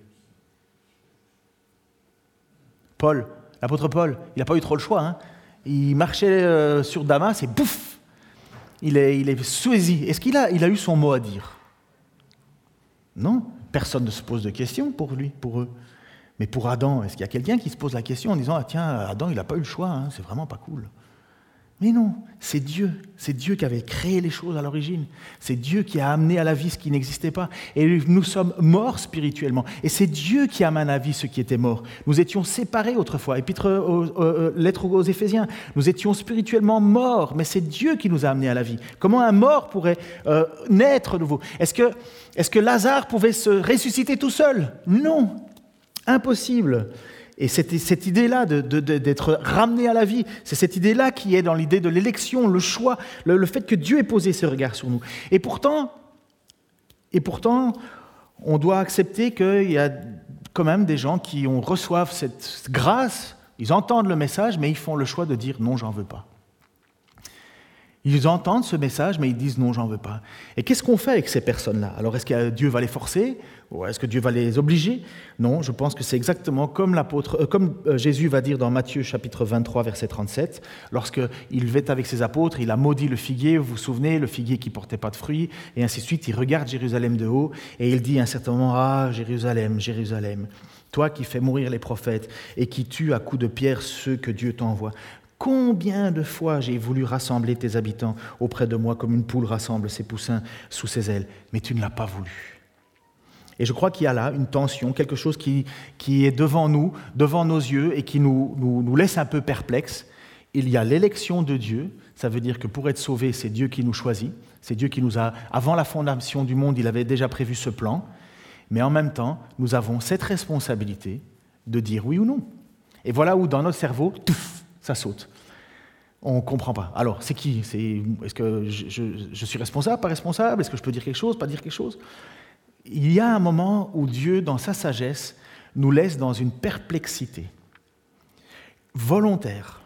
Paul, l'apôtre Paul, il n'a pas eu trop le choix. Hein. il marchait euh, sur Damas et bouf Il est, il est Est-ce qu'il a, il a eu son mot à dire? Non? Personne ne se pose de questions pour lui, pour eux. Mais pour Adam, est-ce qu'il y a quelqu'un qui se pose la question en disant Ah, tiens, Adam, il n'a pas eu le choix, hein, c'est vraiment pas cool mais non, c'est Dieu. C'est Dieu qui avait créé les choses à l'origine. C'est Dieu qui a amené à la vie ce qui n'existait pas. Et nous sommes morts spirituellement. Et c'est Dieu qui amène à la vie ce qui était mort. Nous étions séparés autrefois. Épître, euh, lettre aux Éphésiens. Nous étions spirituellement morts, mais c'est Dieu qui nous a amenés à la vie. Comment un mort pourrait euh, naître de nouveau? Est-ce que, est que Lazare pouvait se ressusciter tout seul? Non. Impossible. Et cette, cette idée-là d'être ramené à la vie, c'est cette idée-là qui est dans l'idée de l'élection, le choix, le, fait que Dieu ait posé ce regard sur nous. Et pourtant, on doit accepter qu'il y a quand même des gens qui reçoivent cette grâce, ils entendent le message, mais ils font le choix de dire non, j'en veux pas. Ils entendent ce message, mais ils disent non, j'en veux pas. Et qu'est-ce qu'on fait avec ces personnes-là? Alors, est-ce que Dieu va les forcer? Ou est-ce que Dieu va les obliger? Non, je pense que c'est exactement comme, euh, euh, Jésus va dire dans Matthieu chapitre 23, verset 37, lorsqu'il va avec ses apôtres, il a maudit le figuier, vous vous souvenez, le figuier qui portait pas de fruits, et ainsi de suite. Il regarde Jérusalem de haut, et il dit à un certain moment, Ah, Jérusalem, Jérusalem, toi qui fais mourir les prophètes et qui tues à coups de pierre ceux que Dieu t'envoie. Combien de fois j'ai voulu rassembler tes habitants auprès de moi comme une poule rassemble ses poussins sous ses ailes, mais tu ne l'as pas voulu. Et je crois qu'il y a là une tension, quelque chose qui, qui est devant nous, devant nos yeux, et qui nous, nous, nous laisse un peu perplexes. Il y a l'élection de Dieu, ça veut dire que pour être sauvé, c'est Dieu qui nous choisit, c'est Dieu qui nous a, avant la fondation du monde, il avait déjà prévu ce plan, mais en même temps, nous avons cette responsabilité de dire oui ou non. Et voilà où dans notre cerveau, ça saute. On ne comprend pas. Alors, c'est qui? Est-ce que je, suis responsable, pas responsable? Est-ce que je peux dire quelque chose, pas dire quelque chose? Il y a un moment où Dieu, dans sa sagesse, nous laisse dans une perplexité volontaire.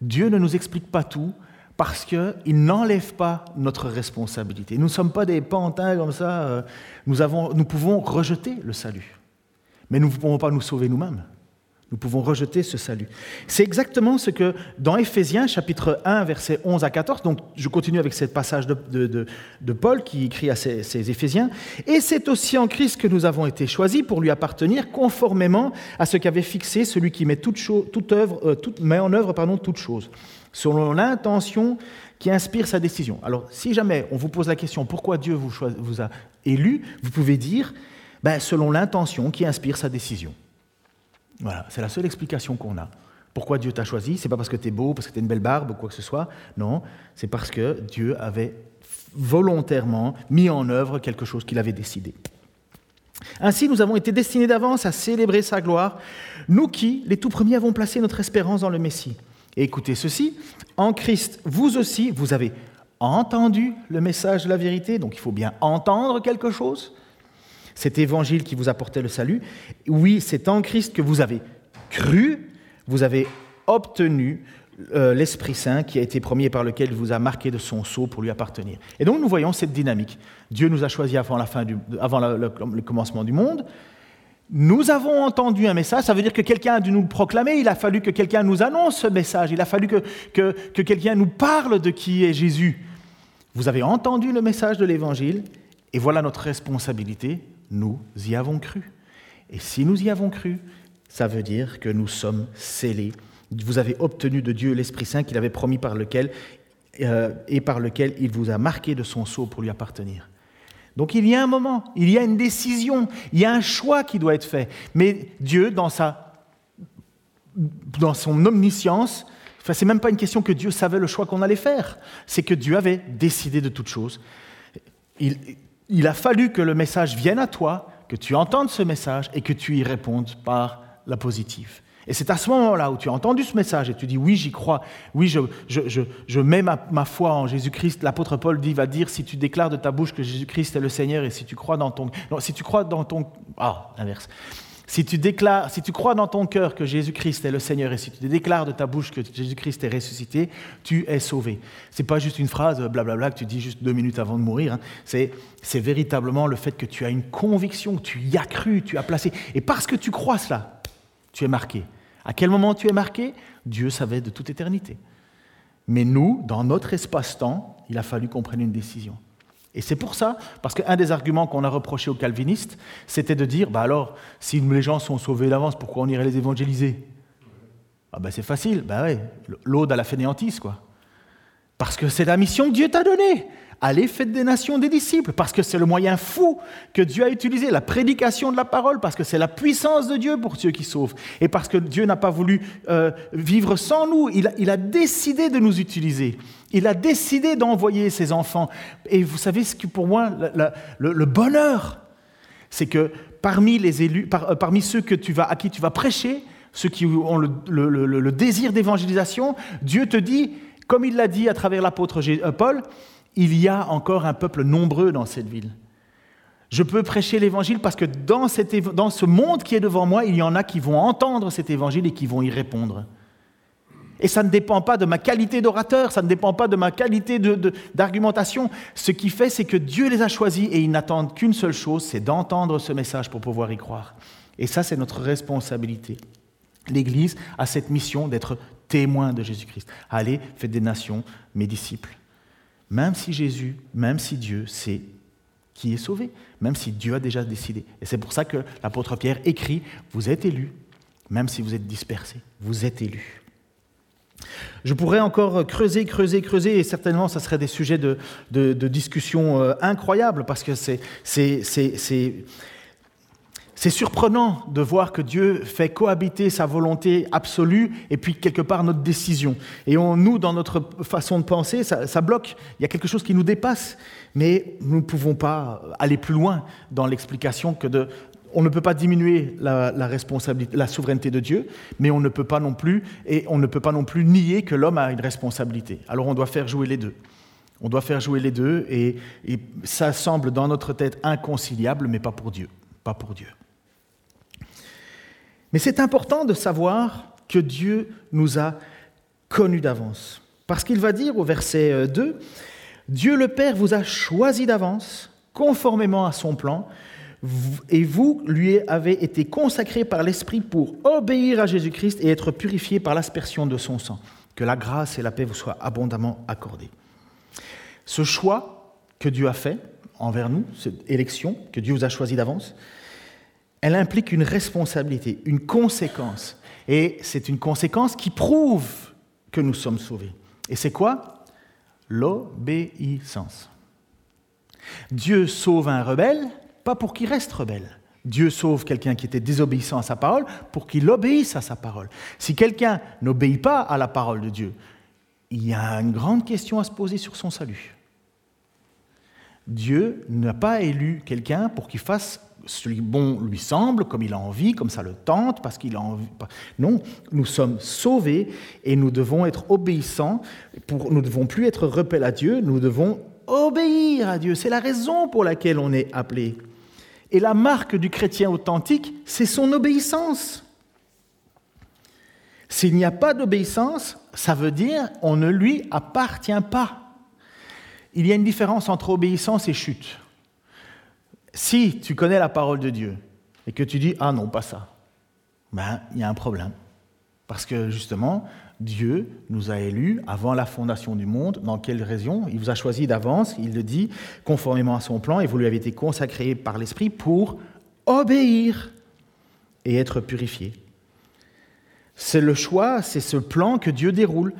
Dieu ne nous explique pas tout parce qu'il n'enlève pas notre responsabilité. Nous ne sommes pas des pantins comme ça. Euh, nous, avons, nous pouvons rejeter le salut, mais nous ne pouvons pas nous sauver nous-mêmes. Nous pouvons rejeter ce salut. C'est exactement ce que dans Éphésiens chapitre 1 versets 11 à 14, donc je continue avec ce passage de, de, Paul qui écrit à ces, Éphésiens, et c'est aussi en Christ que nous avons été choisis pour lui appartenir conformément à ce qu'avait fixé celui qui met, toute toute œuvre, euh, met en œuvre pardon, toute chose, selon l'intention qui inspire sa décision. Alors si jamais on vous pose la question pourquoi Dieu vous, vous a élu, vous pouvez dire ben, selon l'intention qui inspire sa décision. Voilà, c'est la seule explication qu'on a. Pourquoi Dieu t'a choisi C'est pas parce que tu es beau, parce que tu as une belle barbe ou quoi que ce soit. Non, c'est parce que Dieu avait volontairement mis en œuvre quelque chose qu'il avait décidé. Ainsi, nous avons été destinés d'avance à célébrer sa gloire, nous qui, les tout premiers, avons placé notre espérance dans le Messie. Et écoutez ceci, en Christ, vous aussi, vous avez entendu le message de la vérité, donc il faut bien entendre quelque chose, cet évangile qui vous apportait le salut. Oui, c'est en Christ que vous avez cru, vous avez obtenu euh, l'Esprit Saint qui a été promis par lequel il vous a marqué de son sceau pour lui appartenir. Et donc nous voyons cette dynamique. Dieu nous a choisis avant, la fin du, avant le, commencement du monde. Nous avons entendu un message, ça veut dire que quelqu'un a dû nous le proclamer, il a fallu que quelqu'un nous annonce ce message, il a fallu que, que quelqu'un nous parle de qui est Jésus. Vous avez entendu le message de l'Évangile, et voilà notre responsabilité nous y avons cru. Et si nous y avons cru, ça veut dire que nous sommes scellés. Vous avez obtenu de Dieu l'Esprit Saint qu'il avait promis par lequel, euh, et par lequel il vous a marqué de son sceau pour lui appartenir. Donc il y a un moment, il y a une décision, il y a un choix qui doit être fait. Mais Dieu, dans, sa, dans son omniscience, enfin, c'est même pas une question que Dieu savait le choix qu'on allait faire, c'est que Dieu avait décidé de toute chose. Il, il a fallu que le message vienne à toi, que tu entendes ce message et que tu y répondes par la positive. Et c'est à ce moment-là où tu as entendu ce message et tu dis oui, j'y crois, oui, je, je, mets ma, foi en Jésus-Christ. L'apôtre Paul dit, va dire si tu déclares de ta bouche que Jésus-Christ est le Seigneur et si tu crois dans ton... Non, si tu crois dans ton... Ah, l'inverse. Si tu, déclares, si tu crois dans ton cœur que Jésus-Christ est le Seigneur et si tu déclares de ta bouche que Jésus-Christ est ressuscité, tu es sauvé. Ce n'est pas juste une phrase blablabla que tu dis juste deux minutes avant de mourir. Hein. C'est, véritablement le fait que tu as une conviction, tu y as cru, tu as placé. Et parce que tu crois cela, tu es marqué. À quel moment tu es marqué? Dieu savait de toute éternité. Mais nous, dans notre espace-temps, il a fallu qu'on prenne une décision. Et c'est pour ça, parce qu'un des arguments qu'on a reproché aux calvinistes, c'était de dire, bah alors, si les gens sont sauvés d'avance, pourquoi on irait les évangéliser? Ah ben c'est facile, bah ouais, l'aude à la fainéantise, quoi. Parce que c'est la mission que Dieu t'a donnée. Allez, faites des nations des disciples, parce que c'est le moyen fou que Dieu a utilisé, la prédication de la parole, parce que c'est la puissance de Dieu pour ceux qui sauvent, et parce que Dieu n'a pas voulu euh, vivre sans nous, il, a décidé de nous utiliser, il a décidé d'envoyer ses enfants. Et vous savez ce que pour moi, le, bonheur, c'est que parmi les élus, euh, parmi ceux que tu vas, à qui tu vas prêcher, ceux qui ont le désir d'évangélisation, Dieu te dit, comme il l'a dit à travers l'apôtre euh, Paul, il y a encore un peuple nombreux dans cette ville. Je peux prêcher l'évangile parce que dans, ce monde qui est devant moi, il y en a qui vont entendre cet évangile et qui vont y répondre. Et ça ne dépend pas de ma qualité d'orateur, ça ne dépend pas de ma qualité d'argumentation. Ce qui fait, c'est que Dieu les a choisis et ils n'attendent qu'une seule chose, c'est d'entendre ce message pour pouvoir y croire. Et ça, c'est notre responsabilité. L'Église a cette mission d'être témoin de Jésus-Christ. Allez, faites des nations mes disciples. Même si Jésus, même si Dieu sait qui est sauvé, même si Dieu a déjà décidé. Et c'est pour ça que l'apôtre Pierre écrit, vous êtes élus, même si vous êtes dispersés, vous êtes élus. Je pourrais encore creuser, creuser, creuser, et certainement, ça serait des sujets de, discussion euh, incroyables, parce que c'est c'est surprenant de voir que Dieu fait cohabiter sa volonté absolue et puis quelque part notre décision. Et on, nous, dans notre façon de penser, ça, bloque. Il y a quelque chose qui nous dépasse. Mais nous ne pouvons pas aller plus loin dans l'explication que de... On ne peut pas diminuer la, responsabilité, la souveraineté de Dieu, mais on ne peut pas non plus, et on ne peut pas non plus nier que l'homme a une responsabilité. Alors on doit faire jouer les deux. On doit faire jouer les deux, et ça semble dans notre tête inconciliable, mais pas pour Dieu. Pas pour Dieu. Mais c'est important de savoir que Dieu nous a connus d'avance. Parce qu'il va dire au verset 2, euh, Dieu le Père vous a choisi d'avance, conformément à son plan, et vous lui avez été consacrés par l'Esprit pour obéir à Jésus-Christ et être purifiés par l'aspersion de son sang. Que la grâce et la paix vous soient abondamment accordées. Ce choix que Dieu a fait envers nous, cette élection que Dieu vous a choisi d'avance, elle implique une responsabilité, une conséquence. Et c'est une conséquence qui prouve que nous sommes sauvés. Et c'est quoi? L'obéissance. Dieu sauve un rebelle, pas pour qu'il reste rebelle. Dieu sauve quelqu'un qui était désobéissant à sa parole pour qu'il obéisse à sa parole. Si quelqu'un n'obéit pas à la parole de Dieu, il y a une grande question à se poser sur son salut. Dieu n'a pas élu quelqu'un pour qu'il fasse celui bon lui semble, comme il a envie, comme ça le tente, parce qu'il a envie. Non, nous sommes sauvés et nous devons être obéissants. Pour, nous ne devons plus être repels à Dieu, nous devons obéir à Dieu. C'est la raison pour laquelle on est appelé. Et la marque du chrétien authentique, c'est son obéissance. S'il n'y a pas d'obéissance, ça veut dire on ne lui appartient pas. Il y a une différence entre obéissance et chute. Si tu connais la parole de Dieu et que tu dis Ah non, pas ça, ben, il y a un problème. Parce que justement, Dieu nous a élus avant la fondation du monde. Dans quelle raison? Il vous a choisi d'avance, il le dit, conformément à son plan, et vous lui avez été consacré par l'Esprit pour obéir et être purifié. C'est le choix, c'est ce plan que Dieu déroule.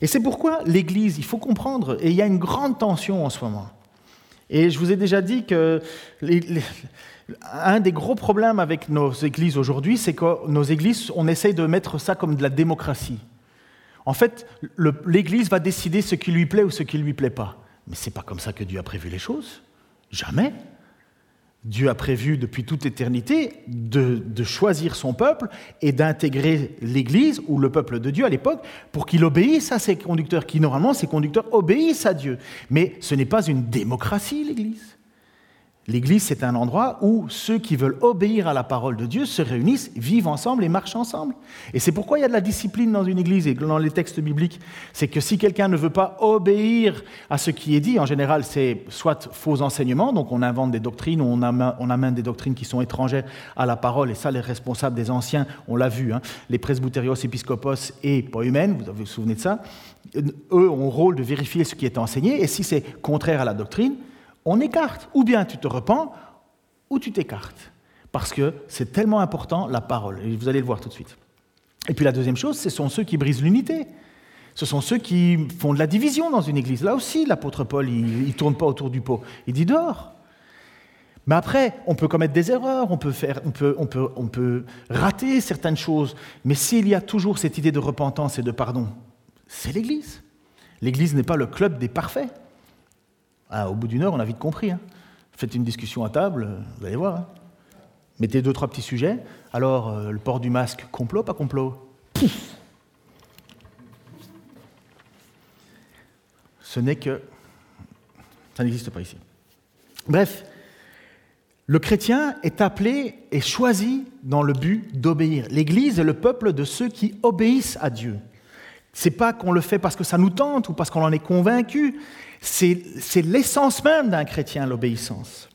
Et c'est pourquoi l'Église, il faut comprendre, et il y a une grande tension en ce moment. Et je vous ai déjà dit que un des gros problèmes avec nos églises aujourd'hui, c'est que nos églises, on essaye de mettre ça comme de la démocratie. En fait, l'Église va décider ce qui lui plaît ou ce qui ne lui plaît pas. Mais ce n'est pas comme ça que Dieu a prévu les choses. Jamais. Dieu a prévu depuis toute éternité de, choisir son peuple et d'intégrer l'Église ou le peuple de Dieu à l'époque pour qu'il obéisse à ses conducteurs, qui normalement, ces conducteurs obéissent à Dieu. Mais ce n'est pas une démocratie, l'Église. L'Église, c'est un endroit où ceux qui veulent obéir à la parole de Dieu se réunissent, vivent ensemble et marchent ensemble. Et c'est pourquoi il y a de la discipline dans une Église et dans les textes bibliques. C'est que si quelqu'un ne veut pas obéir à ce qui est dit, en général, c'est soit faux enseignements, donc on invente des doctrines, on amène, des doctrines qui sont étrangères à la parole, et ça, les responsables des anciens, on l'a vu, hein, les presbyterios, épiscopos et poïmènes, vous vous souvenez de ça, eux ont le rôle de vérifier ce qui est enseigné, et si c'est contraire à la doctrine, on écarte. Ou bien tu te repens, ou tu t'écartes. Parce que c'est tellement important la parole. Et vous allez le voir tout de suite. Et puis la deuxième chose, ce sont ceux qui brisent l'unité. Ce sont ceux qui font de la division dans une église. Là aussi, l'apôtre Paul, il ne tourne pas autour du pot. Il dit dehors. Mais après, on peut commettre des erreurs, on peut, faire, on peut, on peut, on peut rater certaines choses. Mais s'il y a toujours cette idée de repentance et de pardon, c'est l'Église. L'Église n'est pas le club des parfaits. Ah, au bout d'une heure, on a vite compris. Hein. Faites une discussion à table, vous allez voir. Hein. Mettez deux, trois petits sujets. Alors, euh, le port du masque, complot, pas complot? Ce n'est que... Ça n'existe pas ici. Bref, le chrétien est appelé et choisi dans le but d'obéir. L'Église est le peuple de ceux qui obéissent à Dieu. C'est pas qu'on le fait parce que ça nous tente ou parce qu'on en est convaincu. C'est l'essence même d'un chrétien, l'obéissance.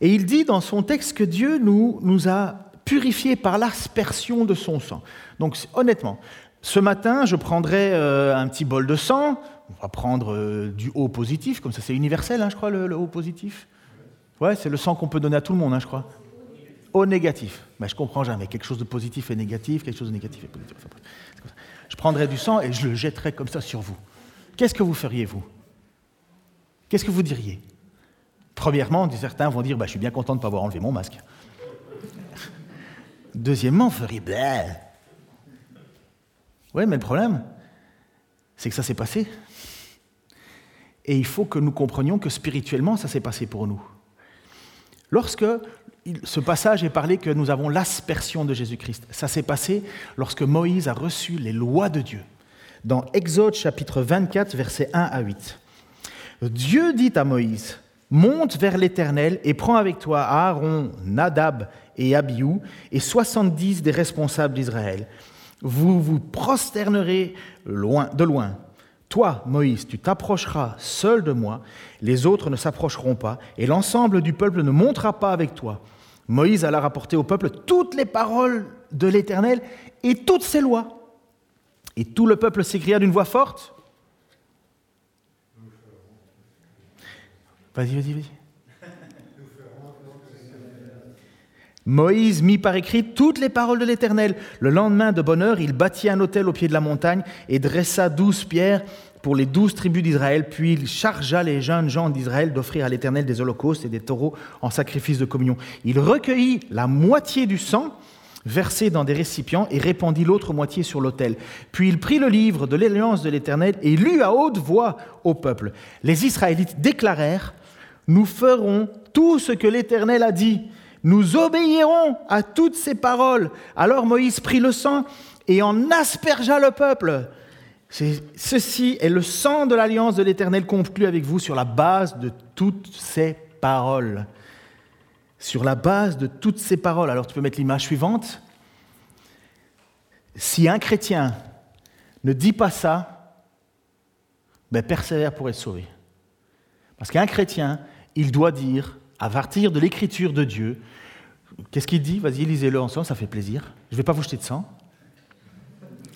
Et il dit dans son texte que Dieu nous, a purifiés par l'aspersion de son sang. Donc honnêtement, ce matin, je prendrai euh, un petit bol de sang. On va prendre euh, du haut positif, comme ça c'est universel, hein, je crois, le, haut positif. Ouais, c'est le sang qu'on peut donner à tout le monde, hein, je crois. Au négatif. Mais je comprends jamais. Quelque chose de positif et négatif, quelque chose de négatif et positif. Je prendrai du sang et je le jetterai comme ça sur vous. Qu'est-ce que vous feriez, vous? Qu'est-ce que vous diriez? Premièrement, certains vont dire bah, Je suis bien content de ne pas avoir enlevé mon masque. Deuxièmement, vous feriez Oui, mais le problème, c'est que ça s'est passé. Et il faut que nous comprenions que spirituellement, ça s'est passé pour nous. Lorsque ce passage est parlé que nous avons l'aspersion de Jésus-Christ, ça s'est passé lorsque Moïse a reçu les lois de Dieu. Dans Exode chapitre 24, versets 1 à 8. Dieu dit à Moïse, monte vers l'Éternel et prends avec toi Aaron, Nadab et Abiou et soixante-dix des responsables d'Israël. Vous vous prosternerez loin, de loin toi, Moïse, tu t'approcheras seul de moi, les autres ne s'approcheront pas, et l'ensemble du peuple ne montera pas avec toi. Moïse alla rapporter au peuple toutes les paroles de l'Éternel et toutes ses lois. Et tout le peuple s'écria d'une voix forte. Moïse mit par écrit toutes les paroles de l'Éternel. Le lendemain de bonne heure, il bâtit un autel au pied de la montagne et dressa douze pierres pour les douze tribus d'Israël, puis il chargea les jeunes gens d'Israël d'offrir à l'Éternel des holocaustes et des taureaux en sacrifice de communion. Il recueillit la moitié du sang versé dans des récipients et répandit l'autre moitié sur l'autel. Puis il prit le livre de l'alliance de l'Éternel et lut à haute voix au peuple. Les Israélites déclarèrent, Nous ferons tout ce que l'Éternel a dit nous obéirons à toutes ces paroles. Alors Moïse prit le sang et en aspergea le peuple. Ceci est le sang de l'alliance de l'Éternel conclu avec vous sur la base de toutes ces paroles. Sur la base de toutes ces paroles. Alors tu peux mettre l'image suivante. Si un chrétien ne dit pas ça, ben persévère pour être sauvé. Parce qu'un chrétien, il doit dire à partir de l'écriture de Dieu. Qu'est-ce qu'il dit? Vas-y, lisez-le ensemble, ça fait plaisir. Je ne vais pas vous jeter de sang.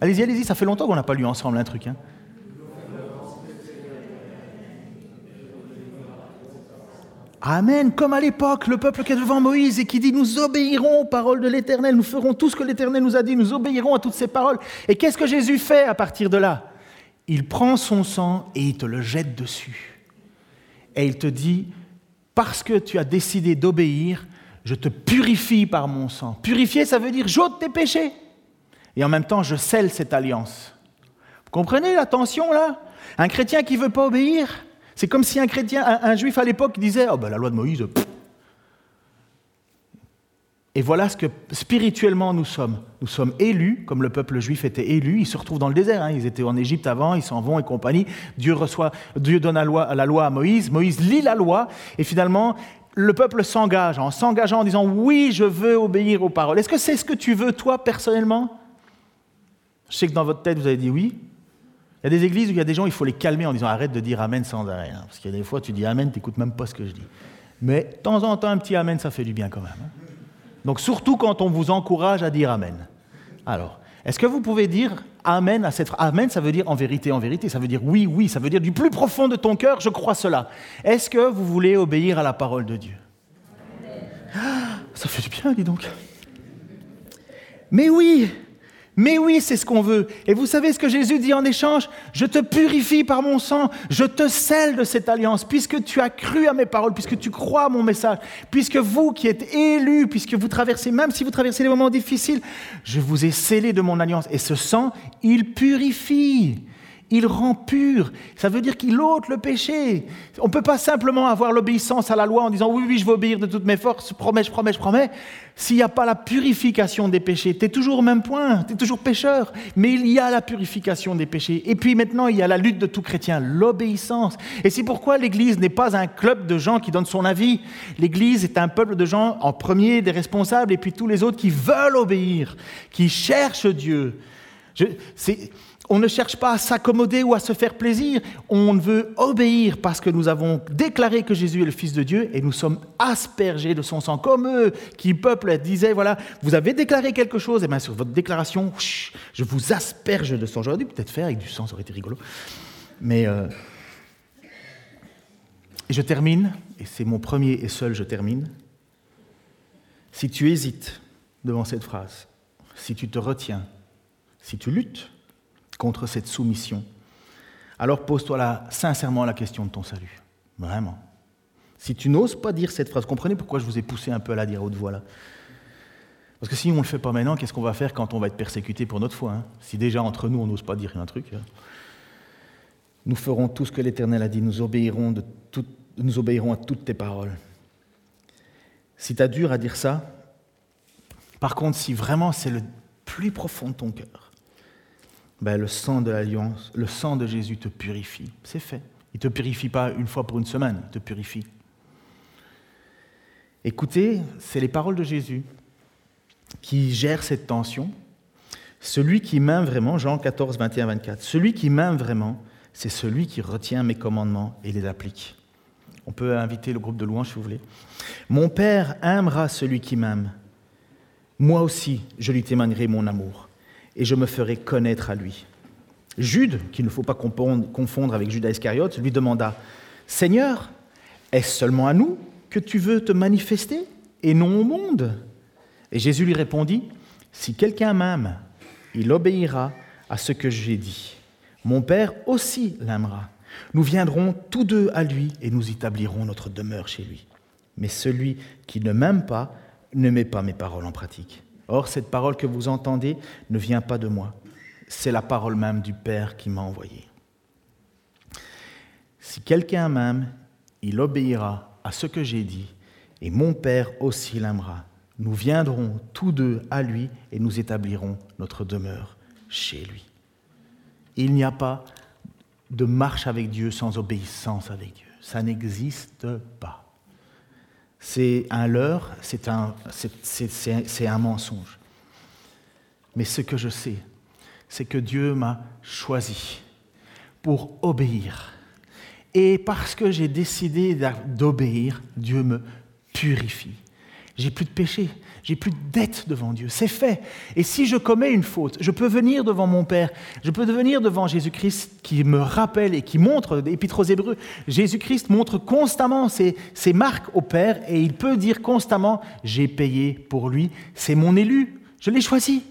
Allez-y, allez-y, ça fait longtemps qu'on n'a pas lu ensemble un truc. Hein. Amen, comme à l'époque, le peuple qui est devant Moïse et qui dit Nous obéirons aux paroles de l'Éternel, nous ferons tout ce que l'Éternel nous a dit, nous obéirons à toutes ces paroles. Et qu'est-ce que Jésus fait à partir de là? Il prend son sang et il te le jette dessus. Et il te dit parce que tu as décidé d'obéir, je te purifie par mon sang. Purifier, ça veut dire j'ôte tes péchés. Et en même temps, je scelle cette alliance. Vous comprenez la tension là? Un chrétien qui ne veut pas obéir, c'est comme si un juif à l'époque disait Oh ben la loi de Moïse, et voilà ce que spirituellement nous sommes. Nous sommes élus, comme le peuple juif était élu. Ils se retrouvent dans le désert. Hein. Ils étaient en Égypte avant, ils s'en vont et compagnie. Dieu reçoit, Dieu donne la loi, la loi à Moïse. Moïse lit la loi et finalement, le peuple s'engage en s'engageant en disant oui, je veux obéir aux paroles. Est-ce que c'est ce que tu veux toi personnellement? Je sais que dans votre tête vous avez dit oui. Il y a des églises où il y a des gens, il faut les calmer en disant arrête de dire amen sans arrêt. Hein. Parce qu'il y a des fois, tu dis amen, tu n'écoutes même pas ce que je dis. Mais de temps en temps, un petit amen, ça fait du bien quand même. Hein. Donc surtout quand on vous encourage à dire Amen. Alors, est-ce que vous pouvez dire Amen à cette Amen, ça veut dire en vérité, en vérité, ça veut dire oui, oui, ça veut dire du plus profond de ton cœur, je crois cela. Est-ce que vous voulez obéir à la parole de Dieu? Ah, Ça fait du bien, dis donc. Mais oui, mais oui, c'est ce qu'on veut. Et vous savez ce que Jésus dit en échange? Je te purifie par mon sang, je te scelle de cette alliance, puisque tu as cru à mes paroles, puisque tu crois à mon message, puisque vous qui êtes élus, puisque vous traversez, même si vous traversez des moments difficiles, je vous ai scellé de mon alliance. Et ce sang, il purifie. Il rend pur. Ça veut dire qu'il ôte le péché. On ne peut pas simplement avoir l'obéissance à la loi en disant oui, oui, je vais obéir de toutes mes forces, promets, je promets, je promets. S'il n'y a pas la purification des péchés, tu es toujours au même point, tu es toujours pécheur. Mais il y a la purification des péchés. Et puis maintenant, il y a la lutte de tout chrétien, l'obéissance. Et c'est pourquoi l'Église n'est pas un club de gens qui donnent son avis. L'Église est un peuple de gens, en premier des responsables, et puis tous les autres qui veulent obéir, qui cherchent Dieu on ne cherche pas à s'accommoder ou à se faire plaisir. On veut obéir parce que nous avons déclaré que Jésus est le Fils de Dieu et nous sommes aspergés de son sang. Comme eux qui peuplent disaient, voilà, vous avez déclaré quelque chose, et bien sur votre déclaration, je vous asperge de sang. J'aurais dû peut-être faire avec du sang, ça aurait été rigolo. Mais euh, je termine, et c'est mon premier et seul je termine. Si tu hésites devant cette phrase, si tu te retiens, si tu luttes contre cette soumission, alors pose-toi là, sincèrement la question de ton salut. Vraiment. Si tu n'oses pas dire cette phrase, comprenez pourquoi je vous ai poussé un peu à la dire haute voix là Parce que si on ne le fait pas maintenant, qu'est-ce qu'on va faire quand on va être persécuté pour notre foi hein? Si déjà entre nous on n'ose pas dire un truc. Hein. nous ferons tout ce que l'Éternel a dit, nous obéirons, nous obéirons à toutes tes paroles. Si tu as dur à dire ça, par contre, si vraiment c'est le plus profond de ton cœur, ben, le sang de l'alliance, le sang de Jésus te purifie. C'est fait. Il ne te purifie pas une fois pour une semaine, il te purifie. Écoutez, c'est les paroles de Jésus qui gèrent cette tension. Celui qui m'aime vraiment, Jean 14, 21, 24, celui qui m'aime vraiment, c'est celui qui retient mes commandements et les applique. On peut inviter le groupe de louanges si vous voulez. Mon Père aimera celui qui m'aime. Moi aussi, je lui témoignerai mon amour et je me ferai connaître à lui. Jude, qu'il ne faut pas confondre avec Judas Iscariote, lui demanda Seigneur, est-ce seulement à nous que tu veux te manifester et non au monde? Et Jésus lui répondit Si quelqu'un m'aime, il obéira à ce que j'ai dit. Mon Père aussi l'aimera. Nous viendrons tous deux à lui et nous établirons notre demeure chez lui. Mais celui qui ne m'aime pas ne met pas mes paroles en pratique. Or, cette parole que vous entendez ne vient pas de moi. C'est la parole même du Père qui m'a envoyé. Si quelqu'un m'aime, il obéira à ce que j'ai dit, et mon Père aussi l'aimera. Nous viendrons tous deux à lui et nous établirons notre demeure chez lui. Il n'y a pas de marche avec Dieu sans obéissance avec Dieu. Ça n'existe pas. C'est un leurre, c'est un, c'est un mensonge. Mais ce que je sais, c'est que Dieu m'a choisi pour obéir. Et parce que j'ai décidé d'obéir, Dieu me purifie. J'ai plus de péché, j'ai plus de dette devant Dieu. C'est fait. Et si je commets une faute, je peux venir devant mon Père, je peux venir devant Jésus-Christ qui me rappelle et qui montre, l'Épître aux Hébreux, Jésus-Christ montre constamment ses marques au Père et il peut dire constamment J'ai payé pour lui, c'est mon élu, je l'ai choisi.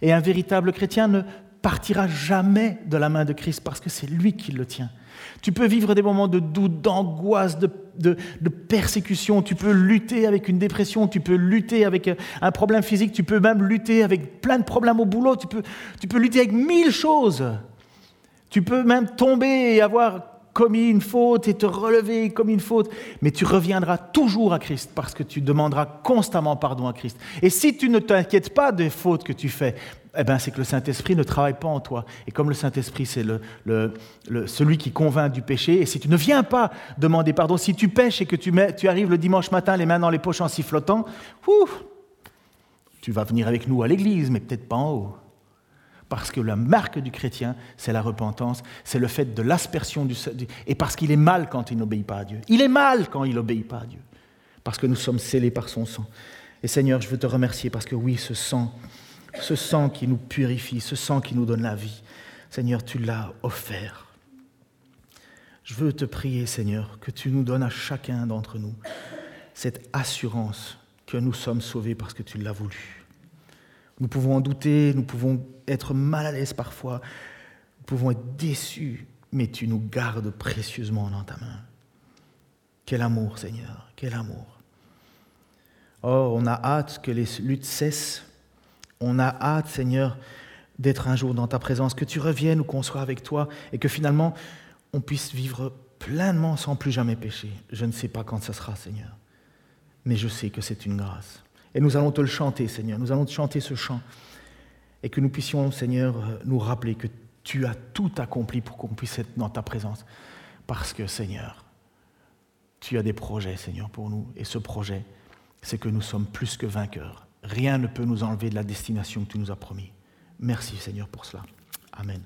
Et un véritable chrétien ne partira jamais de la main de Christ parce que c'est lui qui le tient. Tu peux vivre des moments de doute, d'angoisse, de, persécution. Tu peux lutter avec une dépression, tu peux lutter avec un problème physique, tu peux même lutter avec plein de problèmes au boulot, tu peux, tu peux lutter avec mille choses. Tu peux même tomber et avoir commis une faute et te relever comme une faute, mais tu reviendras toujours à Christ parce que tu demanderas constamment pardon à Christ. Et si tu ne t'inquiètes pas des fautes que tu fais, eh ben, c'est que le Saint-Esprit ne travaille pas en toi. Et comme le Saint-Esprit, c'est le, celui qui convainc du péché, et si tu ne viens pas demander pardon, si tu pêches et que tu, mets, tu arrives le dimanche matin les mains dans les poches en sifflotant, tu vas venir avec nous à l'église, mais peut-être pas en haut. Parce que la marque du chrétien, c'est la repentance, c'est le fait de l'aspersion du... Et parce qu'il est mal quand il n'obéit pas à Dieu. Il est mal quand il n'obéit pas à Dieu. Parce que nous sommes scellés par son sang. Et Seigneur, je veux te remercier parce que oui, ce sang, ce sang qui nous purifie, ce sang qui nous donne la vie, Seigneur, tu l'as offert. Je veux te prier, Seigneur, que tu nous donnes à chacun d'entre nous cette assurance que nous sommes sauvés parce que tu l'as voulu. Nous pouvons en douter, nous pouvons être mal à l'aise parfois, nous pouvons être déçus, mais tu nous gardes précieusement dans ta main. Quel amour, Seigneur, quel amour. Oh, on a hâte que les luttes cessent. On a hâte, Seigneur, d'être un jour dans ta présence, que tu reviennes ou qu'on soit avec toi et que finalement on puisse vivre pleinement sans plus jamais pécher. Je ne sais pas quand ça sera, Seigneur, mais je sais que c'est une grâce. Et nous allons te le chanter, Seigneur. Nous allons te chanter ce chant. Et que nous puissions, Seigneur, nous rappeler que tu as tout accompli pour qu'on puisse être dans ta présence. Parce que, Seigneur, tu as des projets, Seigneur, pour nous. Et ce projet, c'est que nous sommes plus que vainqueurs. Rien ne peut nous enlever de la destination que tu nous as promis. Merci Seigneur pour cela. Amen.